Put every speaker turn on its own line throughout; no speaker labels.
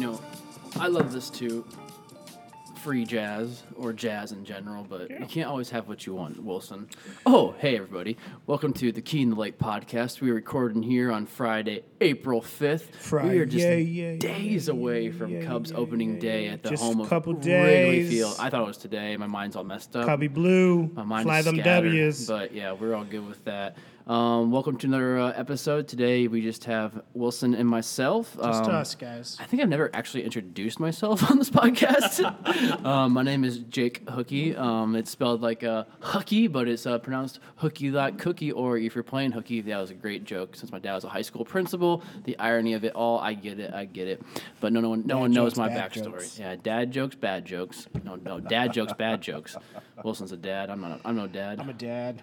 You know, I love this too. Free jazz or jazz in general, but you can't always have what you want, Wilson. Oh, hey everybody! Welcome to the Key in the Lake podcast. We're recording here on Friday, April fifth. We are just
Friday, yeah,
days
yeah,
away from
yeah,
Cubs
yeah,
opening
yeah,
day at the
Just
home
a
of
couple
Wrigley
days.
Field. I thought it was today. My mind's all messed up.
Cubby Blue,
My mind
fly
is
them
scattered,
W's.
But yeah, we're all good with that. Um, welcome to another uh, episode. Today we just have Wilson and myself.
Just
Um,
us, guys.
I think I've never actually introduced myself on this podcast. um, my name is Jake Hookie. Um, it's spelled like uh, hooky, but it's uh, pronounced hooky like cookie. Or if you're playing hooky, that was a great joke. Since my dad was a high school principal, the irony of it all, I get it, I get it. But no, no one, no
Dad
one knows
jokes,
my backstory.
jokes.
Yeah, dad jokes, bad jokes. No, no, dad jokes, bad jokes. Wilson's a dad. I'm not. I'm no dad.
I'm a dad.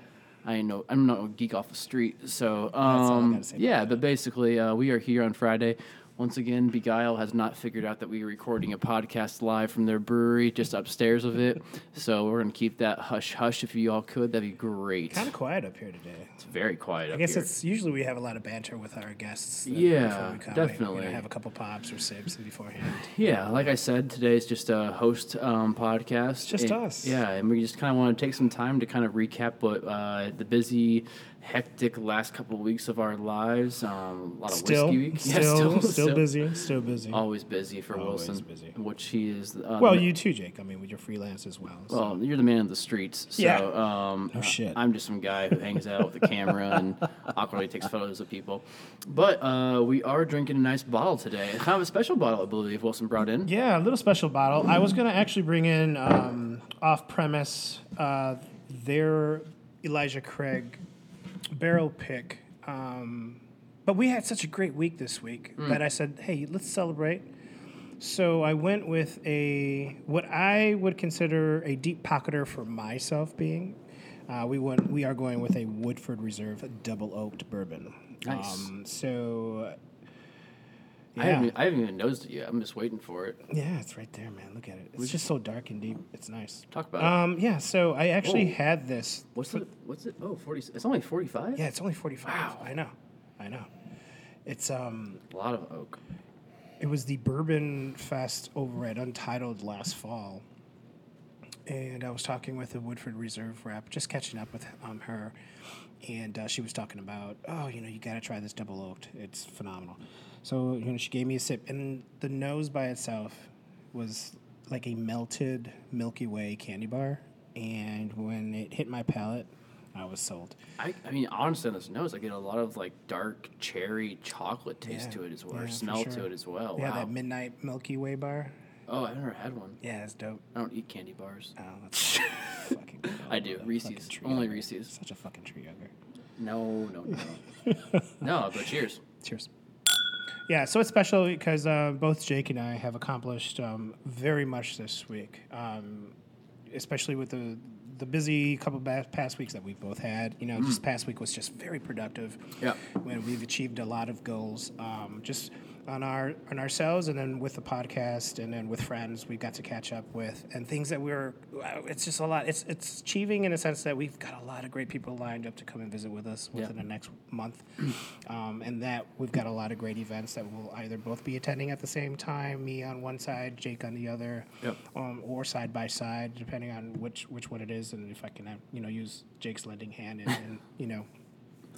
I ain't no, I'm not a geek off the street. So, um, yeah, but basically, uh, we are here on Friday. Once again, Begyle has not figured out that we are recording a podcast live from their brewery just upstairs of it. So we're gonna keep that hush hush. If you all could, that'd be great.
Kind of quiet up here today.
It's very quiet.
I guess it's usually we have a lot of banter with our guests.
Yeah,
we come.
definitely.
We, have a couple pops or sips beforehand.
Yeah, like I said, today's just a host um, podcast.
just
And-
us.
Yeah, and we just kind of want to take some time to kind of recap what uh, the busy, hectic last couple of weeks of our lives. Um, a lot of
Still,
whiskey week.
still,
Yeah,
still, busy. Still busy.
Always busy for
Always
Wilson,
busy.
which he is. Uh,
well, you too, Jake. I mean, with your freelance as well. so-
Well, you're the man of the streets. So,
Yeah.
um,
No shit.
I'm just some guy who hangs out with a camera and awkwardly takes photos of people. But uh, we are drinking a nice bottle today. Kind of a special bottle, I believe, Wilson brought in.
Yeah, a little special bottle. I was gonna actually bring in um, off premise uh, their Elijah Craig barrel pick, um, but we had such a great week this week that I said, "Hey, let's celebrate." So I went with a what I would consider a deep pocketer for myself. Being, uh, we went we are going with a Woodford Reserve double oaked bourbon.
Nice.
Um, so.
I, haven't, I haven't even noticed it yet. I'm just waiting for it.
Yeah, it's right there, man. Look at it. It's just so dark and deep. It's nice.
Talk about it.
Um, yeah. So I actually
Oh.
had this.
What's it? What's it? Oh, 40. It's only 45?
Yeah, it's only forty five. Wow. I know. I know. It's um.
A lot of oak.
It was the Bourbon Fest over at Untitled last fall, and I was talking with a Woodford Reserve rep, just catching up with um, her, and uh, she was talking about, oh, you know, you got to try this double oaked. It's phenomenal. So you know, she gave me a sip, and the nose by itself was like a melted Milky Way candy bar, and when it hit my palate, I was sold.
I, I mean, honestly, on this nose, I get a lot of like dark cherry chocolate taste
Yeah.
to it as well,
Yeah,
or smell to it as well.
Yeah,
wow.
that midnight Milky Way bar.
oh, I've never had one.
Yeah, it's dope.
I don't eat candy bars.
Oh, that's fucking.
I do. Reese's. Only. Reese's.
Such a fucking tree hugger.
No, no, no. no, but cheers.
Cheers. Yeah, so it's special because uh, both Jake and I have accomplished um, very much this week, um, especially with the the busy couple past weeks that we've both had. You know, this past week was just very productive.
Yeah.
when we've achieved a lot of goals, um, just on our on ourselves, and then with the podcast, and then with friends, we got to catch up with, and things that we're. It's just a lot. It's it's achieving in a sense that we've got a lot of great people lined up to come and visit with us within
Yeah.
the next month, um, and that we've got a lot of great events that we'll either both be attending at the same time, me on one side, Jake on the other,
Yep.
um, or side by side, depending on which which one it is, and if I can, uh, you know, use Jake's lending hand and, and you know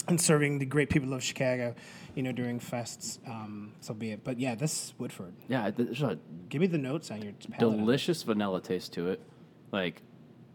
and serving the great people of Chicago, you know, during fests. Um, so be it. But yeah, this Woodford.
Yeah, there's a
Give me the notes on your palate.
delicious vanilla taste to it, like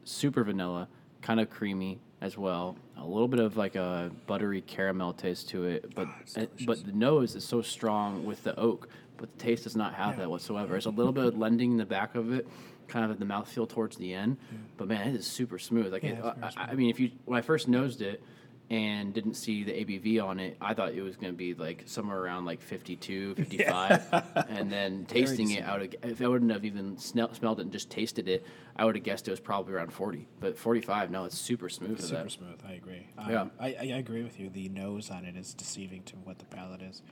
super vanilla, kind of creamy as well. A little bit of like a buttery caramel taste to it, but uh, but the nose is so strong with the oak, but the taste does not have that whatsoever. It's a little bit of lending in the back of it, kind of the mouthfeel towards the end, but man, it is super smooth. Like
Yeah, very
I, I mean, if you when I first nosed it. And didn't see the ABV on it. I thought it was going to be like somewhere around like 52, 55. Yeah. and then tasting it out, of, if I wouldn't have even smell, smelled it and just tasted it, I would have guessed it was probably around 40. But 45, no, it's super smooth. for
Super
that.
smooth. I agree. Um,
Yeah.
I, I I agree with you. The nose on it is deceiving to what the palate is.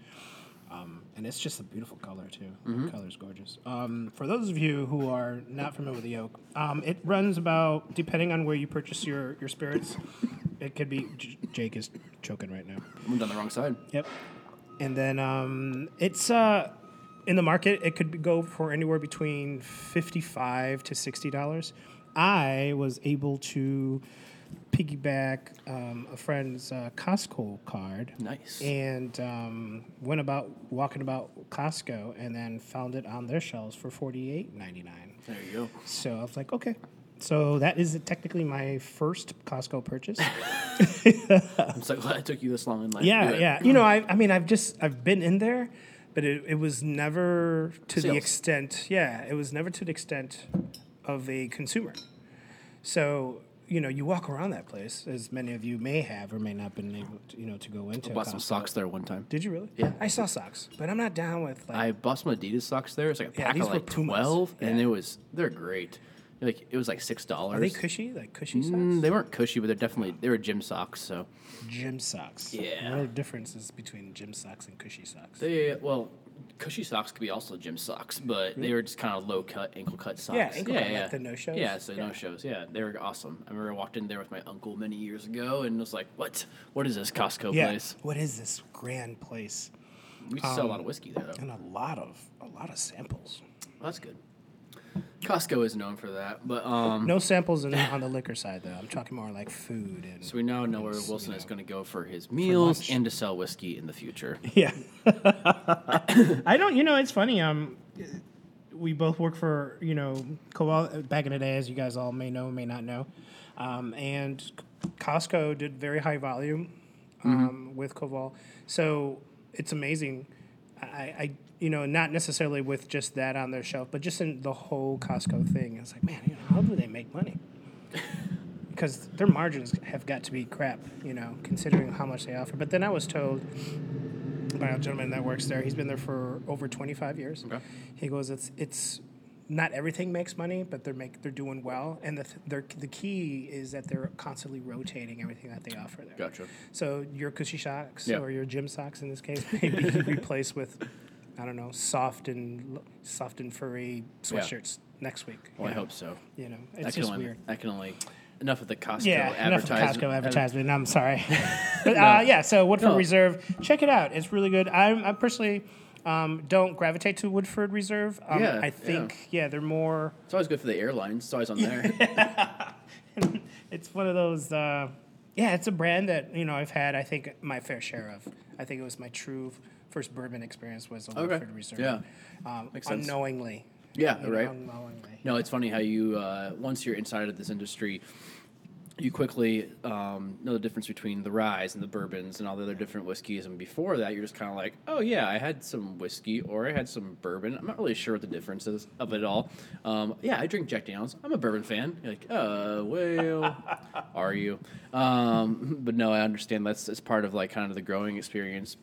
Um, and it's just a beautiful color too.
Mm-hmm.
The color's gorgeous. Um, for those of you who are not familiar with the oak, um, it runs about depending on where you purchase your your spirits. It could be. J- Jake is choking right now.
I'm on the wrong side.
Yep. And then um, it's uh, in the market, it could be- go for anywhere between fifty-five to sixty dollars. I was able to piggyback um, a friend's uh, Costco card
Nice.
and um, went about walking about Costco and then found it on their shelves for forty-eight ninety-nine.
There you go.
So I was like, okay. So that is technically my first Costco purchase.
I'm so glad it took you this long in life.
yeah, yeah. You know, I, I mean, I've just I've been in there, but it, it was never to the extent. Yeah, it was never to the extent of a consumer. So you know, you walk around that place, as many of you may have or may not been able, to, you know, to go into.
I bought some socks there one time.
Did you really?
Yeah.
I saw socks, but I'm not down with like.
I bought some Adidas socks there. It's like a
Yeah,
pack
these
of
were
like
Pumas.
twelve, and
Yeah.
it was they're great. Like it was like six dollars.
are they cushy? Like cushy socks?
Mm, they weren't cushy, but they're definitely they were gym socks. So
gym socks.
Yeah.
What are the differences between gym socks and cushy socks?
they well, cushy socks could be also gym socks, but hmm. they were just kind of low cut, ankle cut socks.
Yeah, ankle cut, like the no-shows?
Yeah, so
Yeah.
no shows. Yeah, they were awesome. I remember I walked in there with my uncle many years ago, and was like, "What? What is this Costco
yeah.
place?"
What is this grand place?
We sell a lot of um, whiskey there, though.
And a lot of a lot of samples.
Well, that's good. Costco is known for that, but um,
No samples in, on the liquor side though. I'm talking more like food and
so we now know where Wilson is going to go for his meals
lunch.
and to sell whiskey in the future.
yeah. I don't. You know, it's funny. Um, we both work for you know Koval back in the day, as you guys all may know, may not know, um, and Costco did very high volume um, with Koval. So it's amazing. I, I you know not necessarily with just that on their shelf, but just in the whole Costco thing. It's like, man, you know, how do they make money? Because their margins have got to be crap, you know, considering how much they offer. But then I was told by a gentleman that works there. He's been there for over 25 years.
Okay.
He goes, it's it's not everything makes money, but they're make they're doing well, and the th- they're, the key is that they're constantly rotating everything that they offer there.
Gotcha.
So your cushy socks
Yeah.
or your gym socks in this case may be replaced with I don't know soft and soft and furry sweatshirts next week.
Well, I
know?
hope so.
You know, it's just
only,
weird.
I can only enough of the Costco
Yeah, enough of
advertisement.
Costco advertisement. I'm sorry, but uh, yeah. So Woodford
No.
Reserve, check it out. It's really good. I'm, I personally um, don't gravitate to Woodford Reserve. Um,
Yeah,
I think yeah. they're more.
It's always good for the airlines. It's always on there.
It's one of those. Uh, yeah, it's a brand that you know I've had. I think my fair share of. I think it was my true first bourbon experience was a
Okay.
Woodford Reserve.
Yeah.
um,
Makes sense.
unknowingly.
yeah, right.
Unknowingly.
No, it's funny how you uh, once you're inside of this industry, you quickly um, know the difference between the rye and the bourbons and all the other different whiskeys. And before that, you're just kind of like, oh yeah, I had some whiskey or I had some bourbon. I'm not really sure what the difference is of it all. Um, yeah, I drink Jack Daniels. I'm a bourbon fan. You're like, uh, well, are you? Um, but no, I understand that's it's part of like kind of the growing experience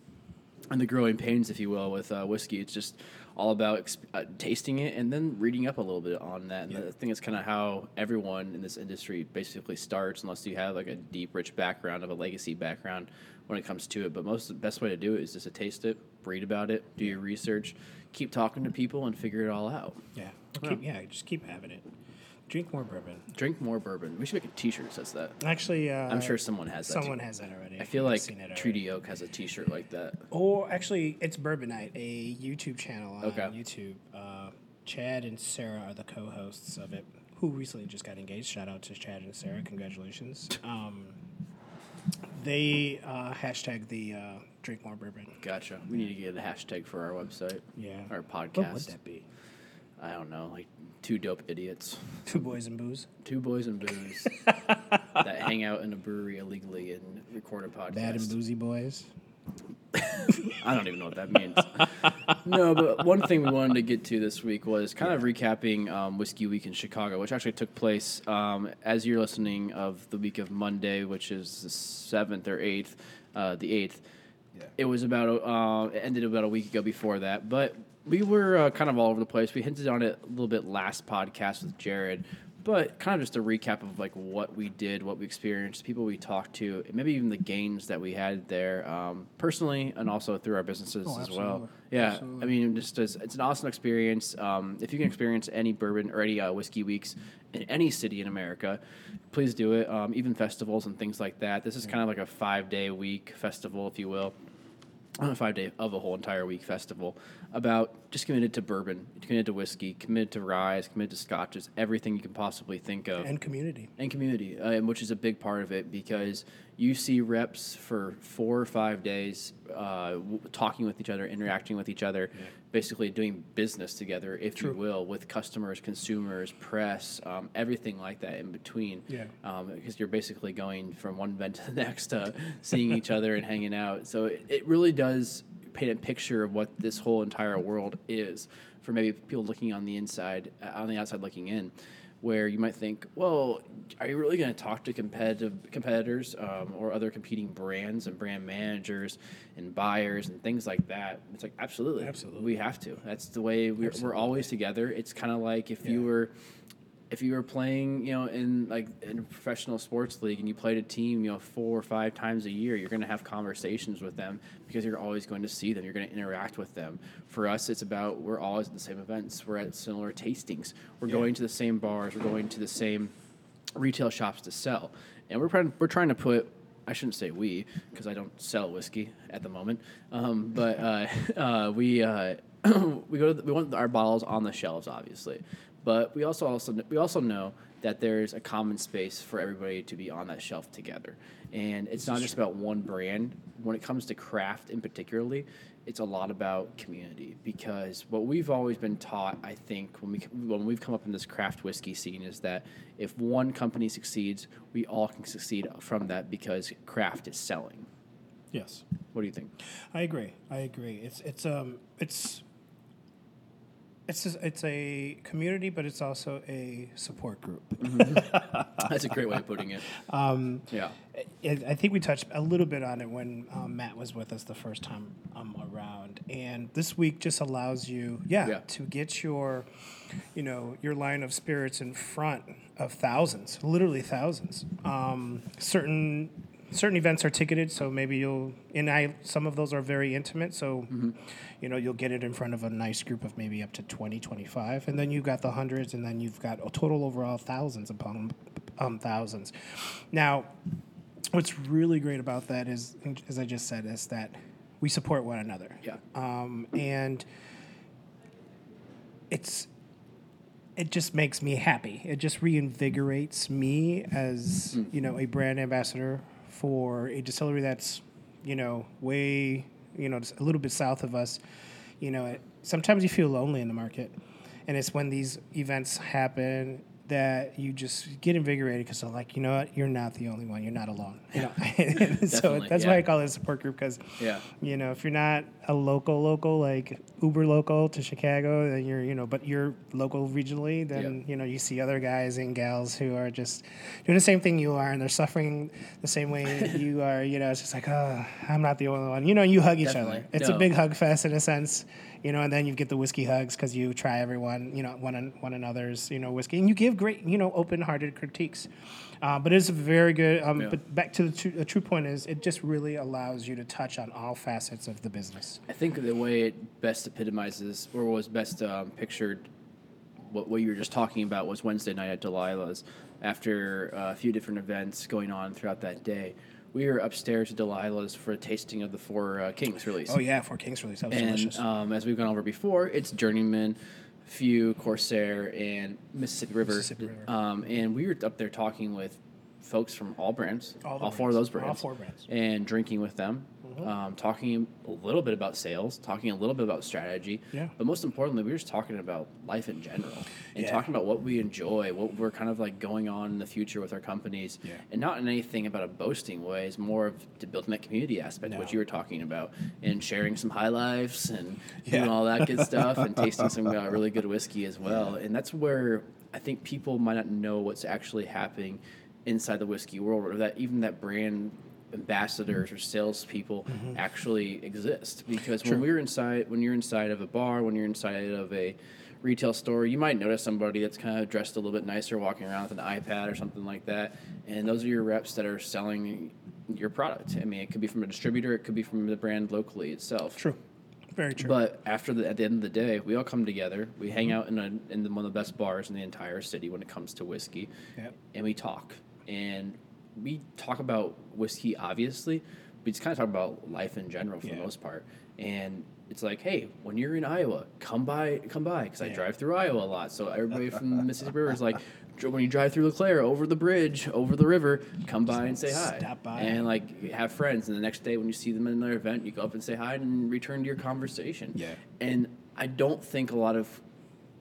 and the growing pains, if you will, with uh, whiskey. It's just all about exp- uh, tasting it and then reading up a little bit on that. And I think it's kind of how everyone in this industry basically starts, unless you have like a deep, rich background of a legacy background when it comes to it. But most the best way to do it is just to taste it, read about it, do your research, keep talking to people, and figure it all out.
Yeah. Keep, yeah. Just keep having it. Drink more bourbon.
Drink more bourbon. We should make a T-shirt that says that.
Actually, uh,
I'm sure someone has that. too.
someone has that already.
I feel
I've
like
seen.
Treaty Oak has a T-shirt like that.
Or actually, it's Bourbon Night, a YouTube channel on
Okay.
YouTube. Uh, Chad and Sarah are the co-hosts of it, who recently just got engaged. Shout out to Chad and Sarah, congratulations. Um, they uh, hashtag the uh, drink more bourbon.
Gotcha. We need to get a hashtag for our website.
Yeah,
Our podcast.
What would
podcast.
that be?
I don't know, like two dope idiots,
Two boys and booze.
two boys and booze that hang out in a brewery illegally and record a podcast.
Bad and boozy boys.
I don't even know what that means. no, but one thing we wanted to get to this week was kind of recapping um, Whiskey Week in Chicago, which actually took place um, as you're listening of the week of Monday, which is the seventh or eighth, uh, the eighth. Yeah. It was about uh, it ended about a week ago before that, but we were uh, kind of all over the place. We hinted on it a little bit last podcast with Jared, but kind of just a recap of like what we did, what we experienced, people we talked to, and maybe even the gains that we had there um, personally and also through our businesses
Oh,
as well. Yeah,
Absolutely.
I mean, just as, it's an awesome experience. Um, if you can experience any bourbon or any uh, whiskey weeks in any city in America, please do it. Um, even festivals and things like that. This is kind of like a five day week festival, if you will. On a five day of a whole entire week festival about just committed to bourbon, committed to whiskey, committed to rye, committed to scotches, everything you can possibly think of
And community.
and community, uh, which is a big part of it because you see reps for four or five days uh, w- talking with each other, interacting with each other, basically doing business together, if you will, with customers, consumers, press, um, everything like that in between.
Yeah.
Um, because you're basically going from one event to the next, uh, seeing each other and hanging out. So it, it really does paint a picture of what this whole entire world is for maybe people looking on the inside, uh, on the outside looking in, where you might think, well, are you really going to talk to competitive competitors um, or other competing brands and brand managers and buyers and things like that? It's like absolutely,
Absolutely.
we have to. That's the way we're, we're always together. It's kind of like if you were if you were playing, you know, in like in a professional sports league and you played a team, you know, four or five times a year, you're going to have conversations with them because you're always going to see them. You're going to interact with them. For us, it's about we're always at the same events. We're at similar tastings. We're going to the same bars. We're going to the same retail shops to sell, and we're trying we're trying to put. I shouldn't say we because I don't sell whiskey at the moment, um, but uh, uh, we uh, we go to the, we want our bottles on the shelves, obviously, but we also also we also know that there's a common space for everybody to be on that shelf together, and it's not just about one brand. When it comes to craft, in particularly, it's a lot about community because what we've always been taught, I think, when we when we've come up in this craft whiskey scene, is that if one company succeeds, we all can succeed from that because craft is selling.
Yes.
What do you think?
I agree. I agree. It's it's um it's it's just, it's a community, but it's also a support group.
That's a great way of putting it.
Um,
Yeah.
I I think we touched a little bit on it when um, Matt was with us the first time um, around, and this week just allows you, yeah,
Yeah.
to get your, you know, your line of spirits in front of thousands, literally thousands. Um, certain certain events are ticketed, so maybe you'll, and I some of those are very intimate, so, you know, you'll get it in front of a nice group of maybe up to 20, 25, and then you've got the hundreds, and then you've got a total overall thousands upon um, thousands. Now, what's really great about that is, as I just said, is that we support one another.
Yeah.
Um, and it's it just makes me happy. It just reinvigorates me as you know a brand ambassador for a distillery that's you know way you know a little bit south of us. You know, it, sometimes you feel lonely in the market, and it's when these events happen that you just get invigorated because they're like, you know what, you're not the only one. You're not alone. You know, so that's
yeah.
why I call it a support group because
Yeah.
you know, if you're not a local local like Uber local to Chicago, then you're you know, but you're local regionally, then you know you see other guys and gals who are just doing the same thing you are, and they're suffering the same way you are. You know, it's just like, oh, I'm not the only one. You know, you hug each
Definitely.
other. It's
No.
a big hug fest in a sense. You know, and then you get the whiskey hugs because you try everyone, you know, one an- one another's, you know, whiskey, and you give great, you know, open-hearted critiques. Uh, but it's very good. Um,
Yeah.
But back to the, tru- the true point is, it just really allows you to touch on all facets of the business.
I think the way it best epitomizes or was best um, pictured what, what you were just talking about was Wednesday night at Delilah's. After uh, a few different events going on throughout that day, we were upstairs at Delilah's for a tasting of the Four uh, Kings release.
Oh yeah, Four Kings release, that was delicious.
And um, as we've gone over before, it's Journeyman, Few, Corsair, and Mississippi River.
Mississippi River.
Um, and we were up there talking with folks from all brands,
All
all,
the
four of those
brands.
brands,
All four brands.
and drinking with them, um, talking a little bit about sales, talking a little bit about strategy.
Yeah.
But most importantly, we were just talking about life in general and
Yeah.
talking about what we enjoy, what we're kind of like going on in the future with our companies,
Yeah.
and not in anything about a boasting way. It's more of to building that community aspect,
No.
which you were talking about, and sharing some high lives and
Yeah.
doing all that good stuff, and tasting some uh, really good whiskey as well. And that's where I think people might not know what's actually happening inside the whiskey world, or that even that brand ambassadors or salespeople actually exist. Because when
Mm-hmm.
We're inside, when you're inside of a bar, when you're inside of a retail store, you might notice somebody that's kind of dressed a little bit nicer, walking around with an iPad or something like that, and those are your reps that are selling your product. I mean, it could be from a distributor, it could be from the brand locally itself.
true, very true.
But after the, at the end of the day, we all come together. We hang out in, a, in the, one of the best bars in the entire city when it comes to whiskey,
Yep.
and we talk. And we talk about whiskey, obviously, we just kind of talk about life in general for
Yeah.
the most part. And it's like, hey, when you're in Iowa, come by, come by, because I drive through Iowa a lot. So everybody from the Mississippi River is like, when you drive through LeClaire over the bridge, over the river, come by and say hi.
Stop by.
And like have friends. And the next day when you see them in another event, you go up and say hi and return to your conversation.
Yeah.
And I don't think a lot of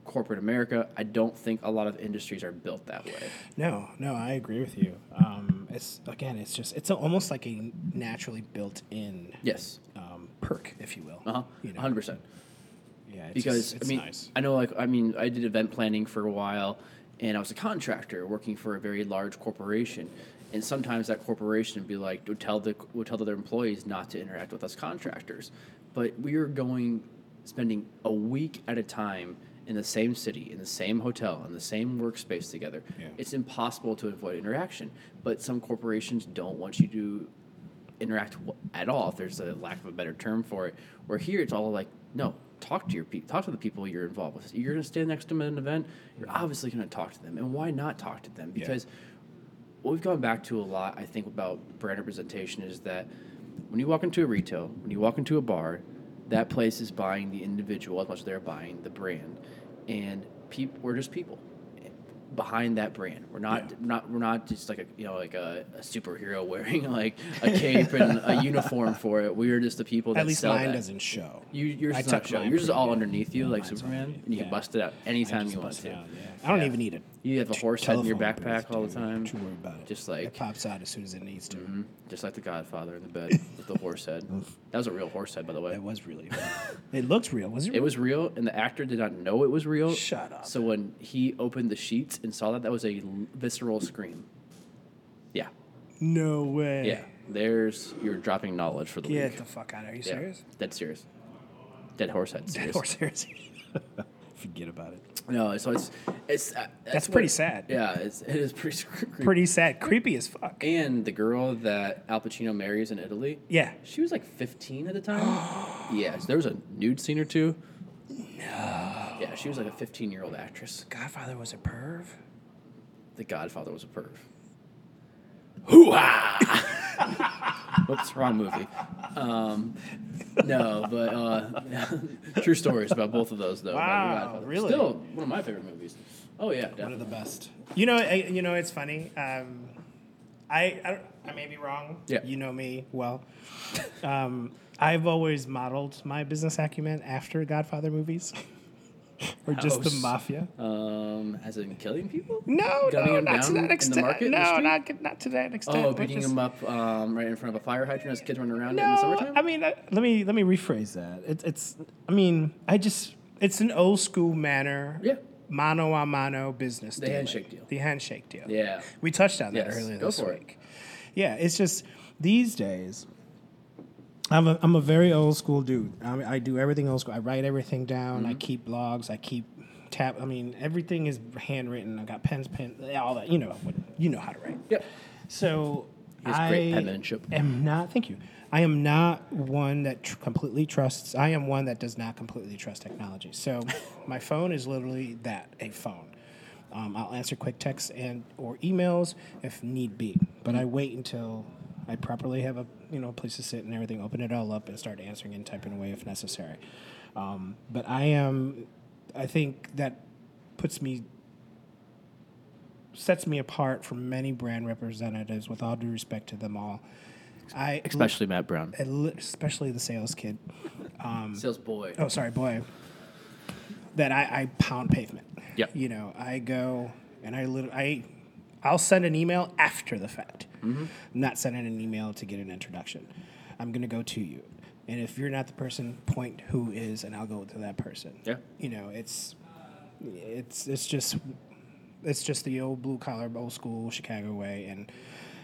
corporate America, I don't think a lot of industries are built that way.
No, no, I agree with you. Um, it's again, it's just it's almost like a naturally built-in
Yes.
um, perk, if you will.
Uh huh.
You know?
100%.
Yeah, it's
because
just- it's
I mean,
nice.
I know like I mean, I did event planning for a while, and I was a contractor working for a very large corporation, and sometimes that corporation would be like would tell the would tell their employees not to interact with us contractors, but we were going spending a week at a time in the same city, in the same hotel, in the same workspace together.
Yeah.
It's impossible to avoid interaction, but some corporations don't want you to interact at all if there's a lack of a better term for it where here it's all like no talk to your people talk to the people you're involved with you're going to stand next to them at an event you're obviously going to talk to them and why not talk to them
Yeah.
because what we've gone back to a lot i think about brand representation is that when you walk into a retail when you walk into a bar that place is buying the individual as much as they're buying the brand and peop- we're just people behind that brand. We're not
Yeah.
not we're not just like a you know like a, a superhero wearing like a cape and a uniform for it. We are just the people that
At least mine
that.
doesn't show.
You, yours
I
not show. Yours is all underneath you, like Superman, and you
Yeah.
can bust it out anytime you want to.
out, yeah. I don't even need it.
You have a horse head in your
Telephone
backpack all the
dude.
time.
Don't you worry about it.
Just like- it
pops out as soon as it needs to.
mhm, just like the Godfather in the bed with the horse head. That was a real horse head, by the way.
It was really. it looks real. Was it?
It
real?
was real, and the actor did not know it was real.
Shut up.
So when he opened the sheets and saw that, that was a l- visceral scream. Yeah,
No way.
yeah. There's you're dropping knowledge for the
Get
week.
the fuck out! Are you
Yeah.
serious?
Dead serious. Dead horse head. Serious.
Or serious? Forget about it.
No, so it's it's uh,
That's
what-
pretty sad.
Yeah, it's it is pretty creepy.
Pretty sad. Creepy as fuck.
And the girl that Al Pacino marries in Italy,
Yeah.
she was like 15 at the time. yes, there was a nude scene or two. No. Yeah, she was like a 15 year old actress.
Godfather was a perv.
The Godfather was a perv. Hoo-ah! Whoops, wrong movie. Um, no, but uh, true stories about both of those, though. about
Wow,
Godfather.
really?
Still one of my favorite movies. Oh yeah,
One of the best. You know, I, you know, it's funny. Um, I, I, I may be wrong.
Yeah.
You know me well. Um, I've always modeled my business acumen after Godfather movies, or just the mafia.
Um, as in killing people?
No,
Gunning
no, not to
down in
that
the
extent.
market, in the
no, not not to that extent.
Oh, beating
just-
him up um, right in front of a fire hydrant as kids running around it in the
No,
summertime.
I mean, uh, let me let me rephrase that. It's it's. I mean, I just it's an old school manner.
Yeah.
Mano a mano business. Deal.
The
dealing.
handshake deal.
The handshake deal.
yeah.
We touched on that
Yes,
earlier
go
this
for it.
week. Yeah, it's just these days. I'm a, I'm a very old school dude. I, I do everything old school. I write everything down.
Mm-hmm.
I keep blogs. I keep tap. I mean, everything is handwritten. I got pens, pen, all that. You know, what- you know how to write.
Yep.
So I
great penmanship.
am not. Thank you. I am not one that tr- completely trusts. I am one that does not completely trust technology. So my phone is literally that a phone. Um, I'll answer quick texts and or emails if need be, but I wait until I properly have a you know place to sit and everything. Open it all up and start answering and typing away if necessary. Um, but I am. I think that puts me sets me apart from many brand representatives. With all due respect to them all, I
Especially Matt Brown.
especially the sales kid.
Sales boy.
Oh, sorry, boy. That I, I pound pavement.
Yep.
You know, I go and I lit- I I'll send an email after the fact.
Mm-hmm.
Not sending an email to get an introduction. I'm gonna go to you, and if you're not the person, point who is, and I'll go to that person.
Yeah.
You know, it's it's it's just it's just the old blue collar, old school Chicago way, and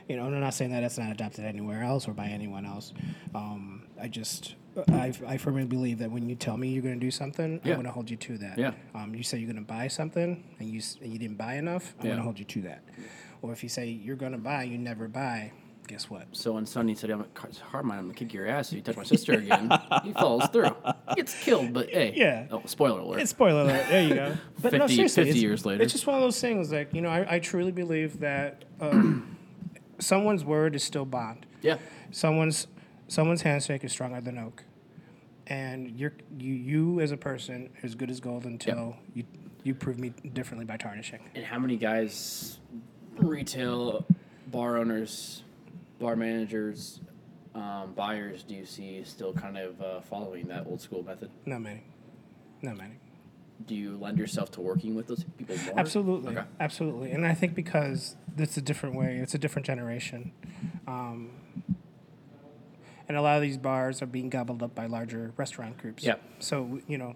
you know, I'm not saying that that's not adopted anywhere else or by anyone else. Um, I just I, I firmly believe that when you tell me you're going to do something,
Yeah.
I'm going to hold you to that.
Yeah.
Um, you say you're going to buy something and you and you didn't buy enough, I'm
Yeah.
going to hold you to that. Or if you say you're going to buy, you never buy. Guess what?
So when Sonny said, "I'm man. I'm gonna kick your ass if you touch my sister again," he falls through. He gets killed, but hey.
Yeah.
Oh, spoiler alert.
It's spoiler alert. There you go. But no,
50
seriously,
50 years later.
It's just one of those things. Like you know, I, I truly believe that um, someone's word is still bond.
yeah.
Someone's someone's handshake is stronger than oak, and you're you you as a person are as good as gold until you you prove me differently by tarnishing.
And how many guys, retail, bar owners, bar managers, um, buyers, do you see still kind of uh, following that old school method?
Not many, not many.
Do you lend yourself to working with those people more?
Absolutely,
Okay.
absolutely, and I think because it's a different way, it's a different generation, um, and a lot of these bars are being gobbled up by larger restaurant groups.
Yeah.
So you know,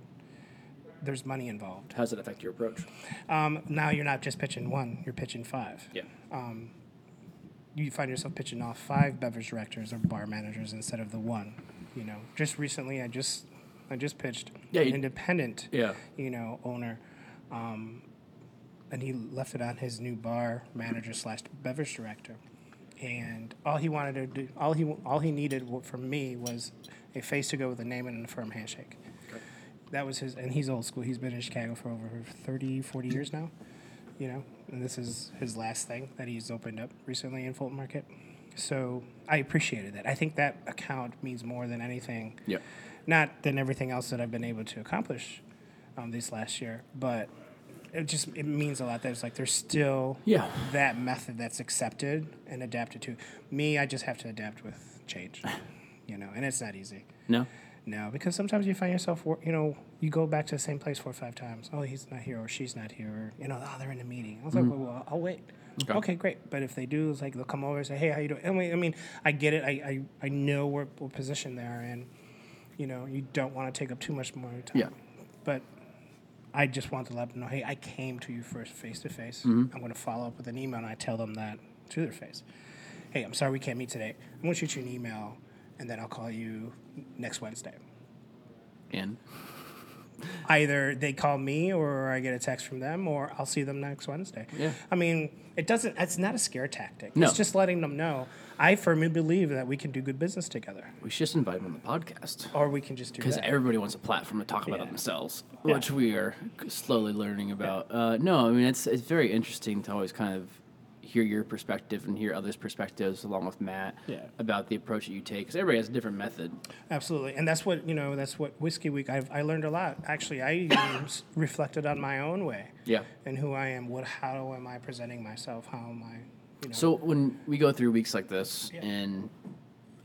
there's money involved.
How does it affect your approach?
Um, now you're not just pitching one; you're pitching five.
Yeah.
You find yourself pitching off five beverage directors or bar managers instead of the one. You know, just recently, I just I just pitched
Yeah,
an
you-
independent.
Yeah.
you know, owner, um, and he left it on his new bar manager slash beverage director, and all he wanted to do, all he all he needed from me was a face to go with a name and a firm handshake. That was his, and he's old school. He's been in Chicago for over 30, 40 years now, you know, and this is his last thing that he's opened up recently in Fulton Market. So I appreciated that. I think that account means more than anything
Yeah.
not than everything else that I've been able to accomplish um, this last year, but it just it means a lot. That it's like there's still
Yeah.
that method that's accepted and adapted to. Me, I just have to adapt with change, you know, and it's not easy.
No.
No, because sometimes you find yourself, you know, you go back to the same place four or five times. Oh, he's not here, or she's not here, or you know, oh, they're in a meeting. I was like, well, well, I'll wait.
Okay.
Okay. great. But if they do, it's like they'll come over and say, hey, how you doing? I mean, I mean, I get it. I, I, I know we're, we're positioned there, and you know, you don't want to take up too much more time.
Yeah.
But I just want to let them know, hey, I came to you first face to face.
Mm-hmm.
I'm going to follow up with an email, and I tell them that to their face. Hey, I'm sorry we can't meet today. I'm going to shoot you an email, and then I'll call you next Wednesday
And
either they call me or I get a text from them or I'll see them next Wednesday.
Yeah.
I mean, it doesn't it's not a scare tactic.
No.
It's just letting them know I firmly believe that we can do good business together.
we should just invite them on the podcast.
Or we can just do
Because everybody wants a platform to talk about
Yeah.
themselves,
Yeah.
which we are slowly learning about. Uh, no, I mean it's it's very interesting to always kind of hear your perspective and hear others' perspectives along with Matt
Yeah.
about the approach that you take. Because everybody has a different method.
Absolutely. And that's what, you know, that's what Whiskey Week I've I learned a lot. Actually, I reflected on my own way
Yeah.
and who I am. What how am I presenting myself? How am I, you know?
So when we go through weeks like this,
Yeah.
and